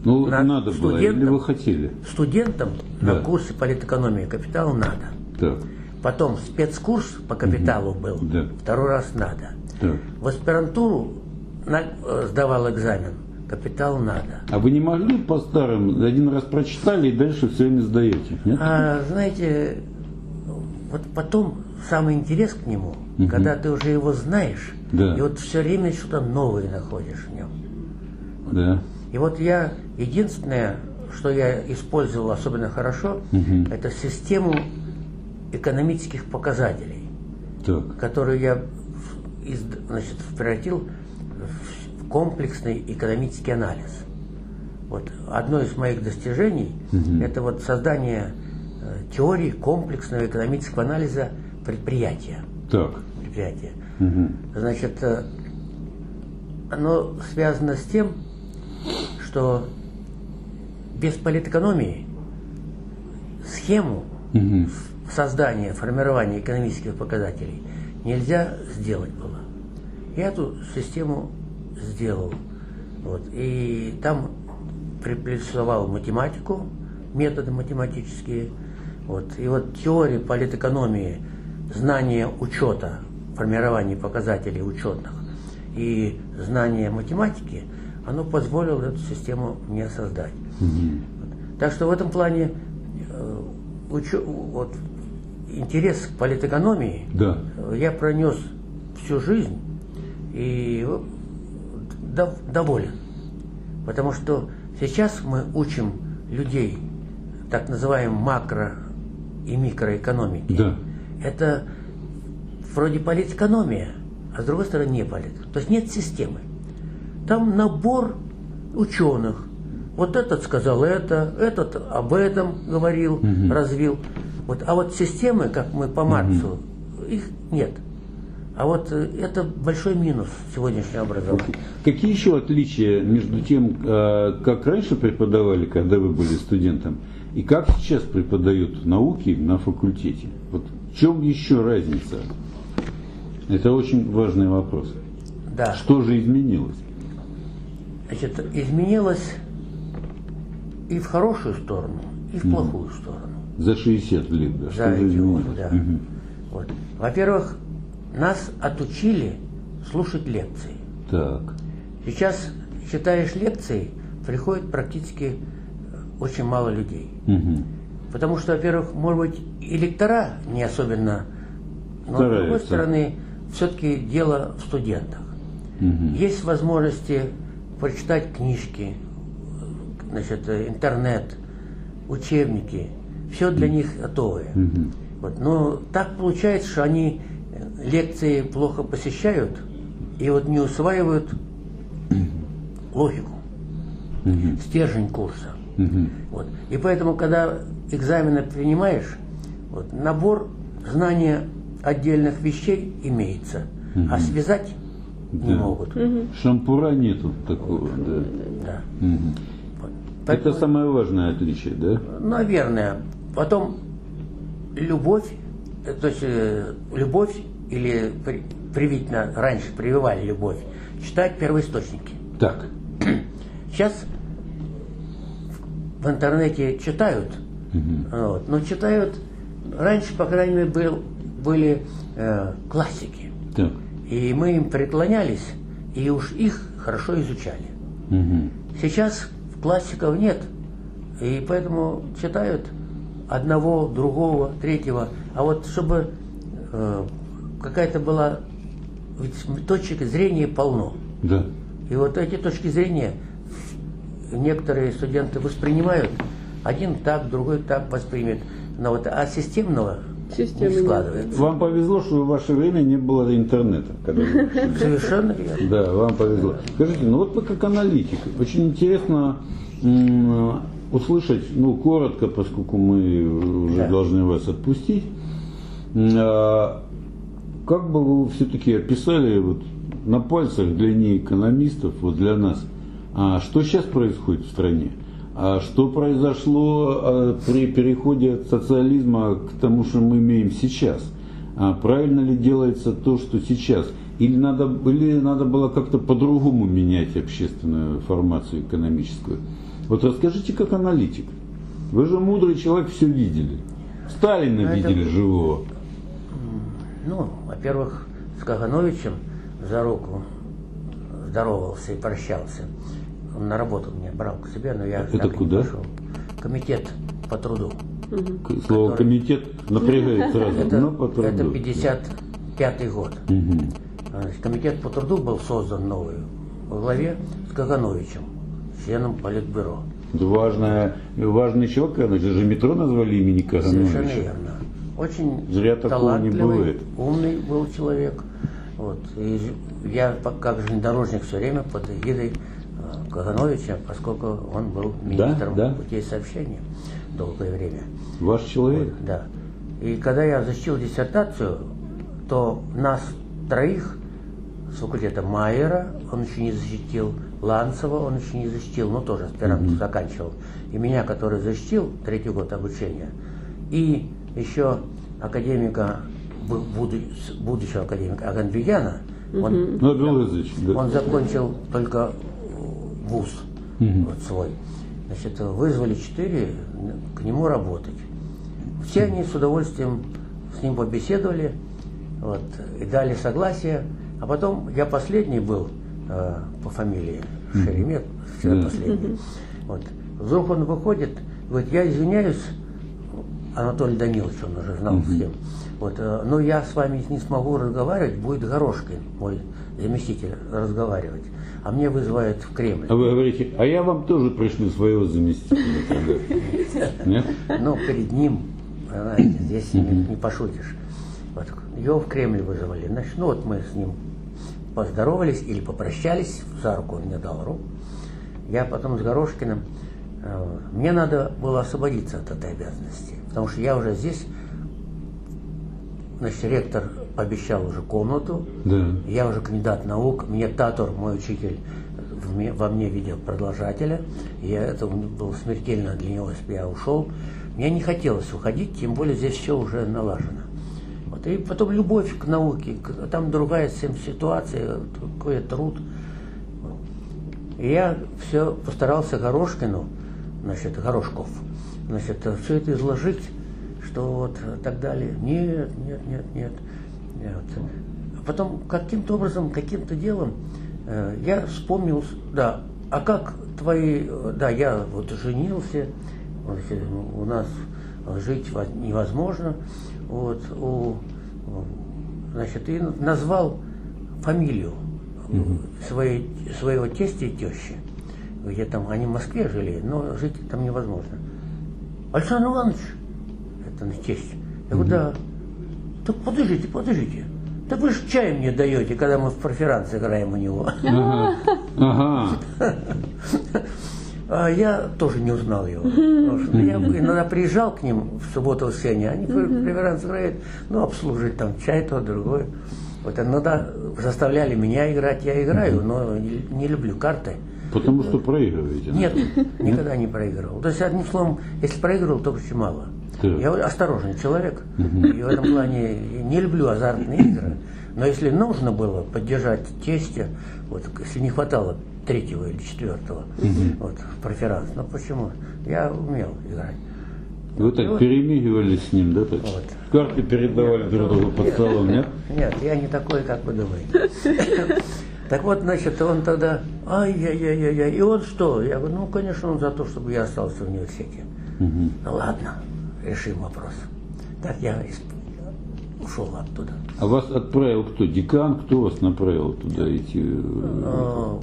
Ну, на надо было, или вы хотели? Студентам Да. на курсе политэкономии капитал надо. Так, Потом спецкурс по капиталу был. Да. Второй раз надо. так. В аспирантуру на- э, сдавал экзамен. Капитал надо. А вы не могли по старым один раз прочитали и дальше все время сдаете? Нет? А знаете, вот потом самый интерес к нему, Мгм. когда ты уже его знаешь, Да. и вот все время что-то новое находишь в нем. Да. И вот я единственное, что я использовал особенно хорошо, Мгм. это систему экономических показателей, Так. которую я из- значит, превратил в- комплексный экономический анализ. Вот одно из моих достижений Мгм. это вот создание э, теории комплексного экономического анализа предприятия. Так. предприятия. Мгм. Значит, э, оно связано с тем, что без политэкономии схему Мгм. создания, формирования экономических показателей нельзя сделать было. Я эту систему сделал. Вот, и там приплюсовал математику, методы математические. Вот, и вот теория политэкономии, знание учета, формирование показателей учетных и знание математики, оно позволило эту систему мне создать. Мгм. Так что в этом плане э, учё- вот, интерес к политэкономии Да. э, я пронес всю жизнь и дов- доволен. Потому что сейчас мы учим людей так называемой макро и микроэкономики. Да. Это вроде политэкономия, а с другой стороны не политэкономия. То есть нет системы. Там набор ученых. Вот этот сказал это, этот об этом говорил, Мгм. развил. Вот, а вот системы, как мы по Марксу, их нет. А вот э, это большой минус сегодняшнего образования. Какие еще отличия между тем, э, как раньше преподавали, когда вы были студентом, и как сейчас преподают науки на факультете? Вот в чем еще разница? Это очень важный вопрос. Да. Что же изменилось? Значит, изменилось и в хорошую сторону, и в плохую сторону. За 60 лет, да? За Что эти годы, да. Мгм. Вот. Во-первых, нас отучили слушать лекции. Так. Сейчас читаешь лекции, приходит практически э, очень мало людей. Мгм. Потому что, во-первых, может быть, и лектора не особенно, но с другой Стараются. стороны, все-таки дело в студентах. Мгм. Есть возможности прочитать книжки, значит, интернет, учебники. Все для них готовое. Мгм. Вот. Но так получается, что они лекции плохо посещают и вот не усваивают логику, Мгм. стержень курса. Мгм. Вот. И поэтому, когда экзамены принимаешь, вот, набор знания отдельных вещей имеется, а связать не Да. могут. Шампура нету такого, да. Да. Мгм. Вот. Это Поэтому, самое важное отличие, да? наверное, потом любовь, э, то есть э, любовь или при- привить на- раньше прививали любовь, читать первоисточники. Так. Сейчас в интернете читают, Мгм. вот, но читают, раньше, по крайней мере, был, были э, классики. Так. И мы им преклонялись, и уж их хорошо изучали. Мгм. Сейчас классиков нет, и поэтому читают одного, другого, третьего. А вот чтобы э, какая-то была, ведь точек зрения полно. Да. И вот эти точки зрения некоторые студенты воспринимают, один так, другой так воспримет. Но вот, а системного Системы не нет. складывается. Вам повезло, что в ваше время не было интернета. Совершенно верно. Да, вам повезло. Скажите, ну вот вы как аналитик, очень интересно услышать, ну, коротко, поскольку мы уже Да. должны вас отпустить, а, как бы вы все-таки описали вот на пальцах для неэкономистов, вот для нас, а что сейчас происходит в стране? А что произошло а, при переходе от социализма к тому, что мы имеем сейчас? А правильно ли делается то, что сейчас? Или надо, или надо было как-то по-другому менять общественную формацию экономическую? Вот расскажите, как аналитик. Вы же мудрый человек, все видели. Сталина Ну, это- видели живого. Ну, во-первых, с Кагановичем за руку здоровался и прощался. Он на работу меня брал к себе, но я Это куда? пошел. Комитет по труду. К- Слово Который- комитет напрягает сразу. Это, но по труду. это 55 год. Значит, комитет по труду был создан новый во главе с Кагановичем, членом Политбюро. Это важная, важный человек, Каганович. же метро назвали имени Совершенно Кагановича. верно. Очень Зря такого не талантливый, бывает. умный был человек. Вот. И я как железнодорожник все время под эгидой Кагановича, поскольку он был министром да. путей сообщения долгое время. Ваш человек. Да. И когда я защитил диссертацию, то нас троих с факультета Майера, он еще не защитил, Ланцева он еще не защитил, но тоже аспирант заканчивал. И меня, который защитил третий год обучения, и еще академика, будущего академика Агандвияна, он, да. он закончил только вуз вот свой. Значит, вызвали четыре к нему работать. Все они с удовольствием с ним побеседовали вот, и дали согласие. А потом я последний был э, по фамилии Шеремет, вчера Да. последний. Вот. Вдруг он выходит, говорит, я извиняюсь, Анатолий Данилович, он уже знал с кем. Вот, э, но я с вами не смогу разговаривать, будет Горошкин, мой заместитель, разговаривать. А мне вызывают в Кремль. А вы говорите, а я вам тоже пришлю своего заместителя. тогда». Нет? Ну, перед ним, здесь не, не пошутишь. Вот, его в Кремль вызывали. Значит, ну вот мы с ним поздоровались или попрощались, за руку он мне дал руку. Я потом с Горошкиным, э, мне надо было освободиться от этой обязанности, потому что я уже здесь, значит, ректор пообещал уже комнату, Да. я уже кандидат наук, мне Татор, мой учитель, во мне видел продолжателя, я- это было смертельно для него, если бы я ушел. Мне не хотелось уходить, тем более здесь все уже налажено. Вот, и потом любовь к науке, там другая совсем ситуация, какой труд. И я все постарался Горошкину, значит, Горошков, значит, все это изложить, что вот так далее. Нет, нет, нет, нет. Вот. А потом каким-то образом, каким-то делом э, я вспомнил, да, а как твои, э, да, я вот женился, э, у нас жить воз- невозможно, вот, у, значит, и назвал фамилию своей, своего тестя и тещи, где там они в Москве жили, но жить там невозможно. Александр Иванович, на тесть. Я говорю, да. Так подождите, подождите. Так вы же чай мне даете, когда мы в проферанс играем у него. Ага. Ага. А я тоже не узнал его. Что я иногда приезжал к ним в субботу воскресенье, они преферанс играют, ну, обслуживать там чай, то, другое. Вот иногда заставляли меня играть, я играю, но не не люблю карты. Потому что проигрываете. Нет, никогда не проигрывал. То есть, одним словом, если проигрывал, то очень мало. Так. Я осторожный человек, и в этом плане не люблю азартные игры. Но если нужно было поддержать тестя, вот, если не хватало третьего или четвертого вот, в проферанс, ну почему? Я умел играть. Вы так вот- перемигивались с ним, да? Так? Вот. Карты передавали друг другу под столом, нет? Нет, я не такой, как вы думаете. Так вот, значит, он тогда, ай-яй-яй-яй, и он что? Я говорю, ну, конечно, он за то, чтобы я остался в университете. Мгм. Ну ладно, решим вопрос. Так я ушел оттуда. А вас отправил кто? Декан? Кто вас направил туда идти? Э,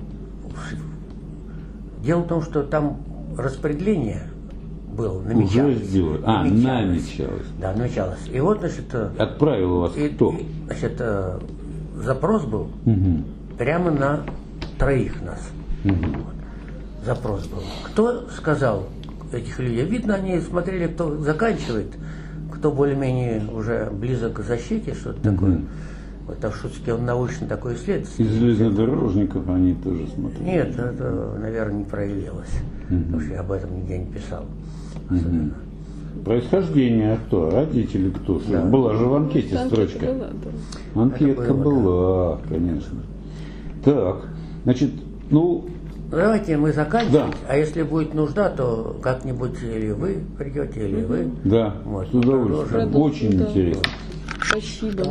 Дело в том, что там распределение было, намечалось. сделали. А, намечалось. Да, намечалось. И вот, значит, э, Отправил вас и- кто? и, значит, э, запрос был Мгм. прямо на троих нас. Мгм. Вот. Запрос был. Кто сказал этих людей? Видно, они смотрели, кто заканчивает, кто более-менее уже близок к защите, что-то такое. Вот шутки, он научно такой исследователь. Из железнодорожников они тоже смотрели. Нет, это, наверное, не проявилось. Потому что я об этом нигде не писал. Особенно. Происхождение а кто? Родители кто? Что, Была же в анкете строчка. Была, да. Анкетка Это было, была, конечно. Так, значит, ну, Давайте мы заканчиваем, Да. а если будет нужда, то как-нибудь или вы придете, или вы. Да, Вот, с удовольствием. продолжим. Очень Да. интересно. Спасибо.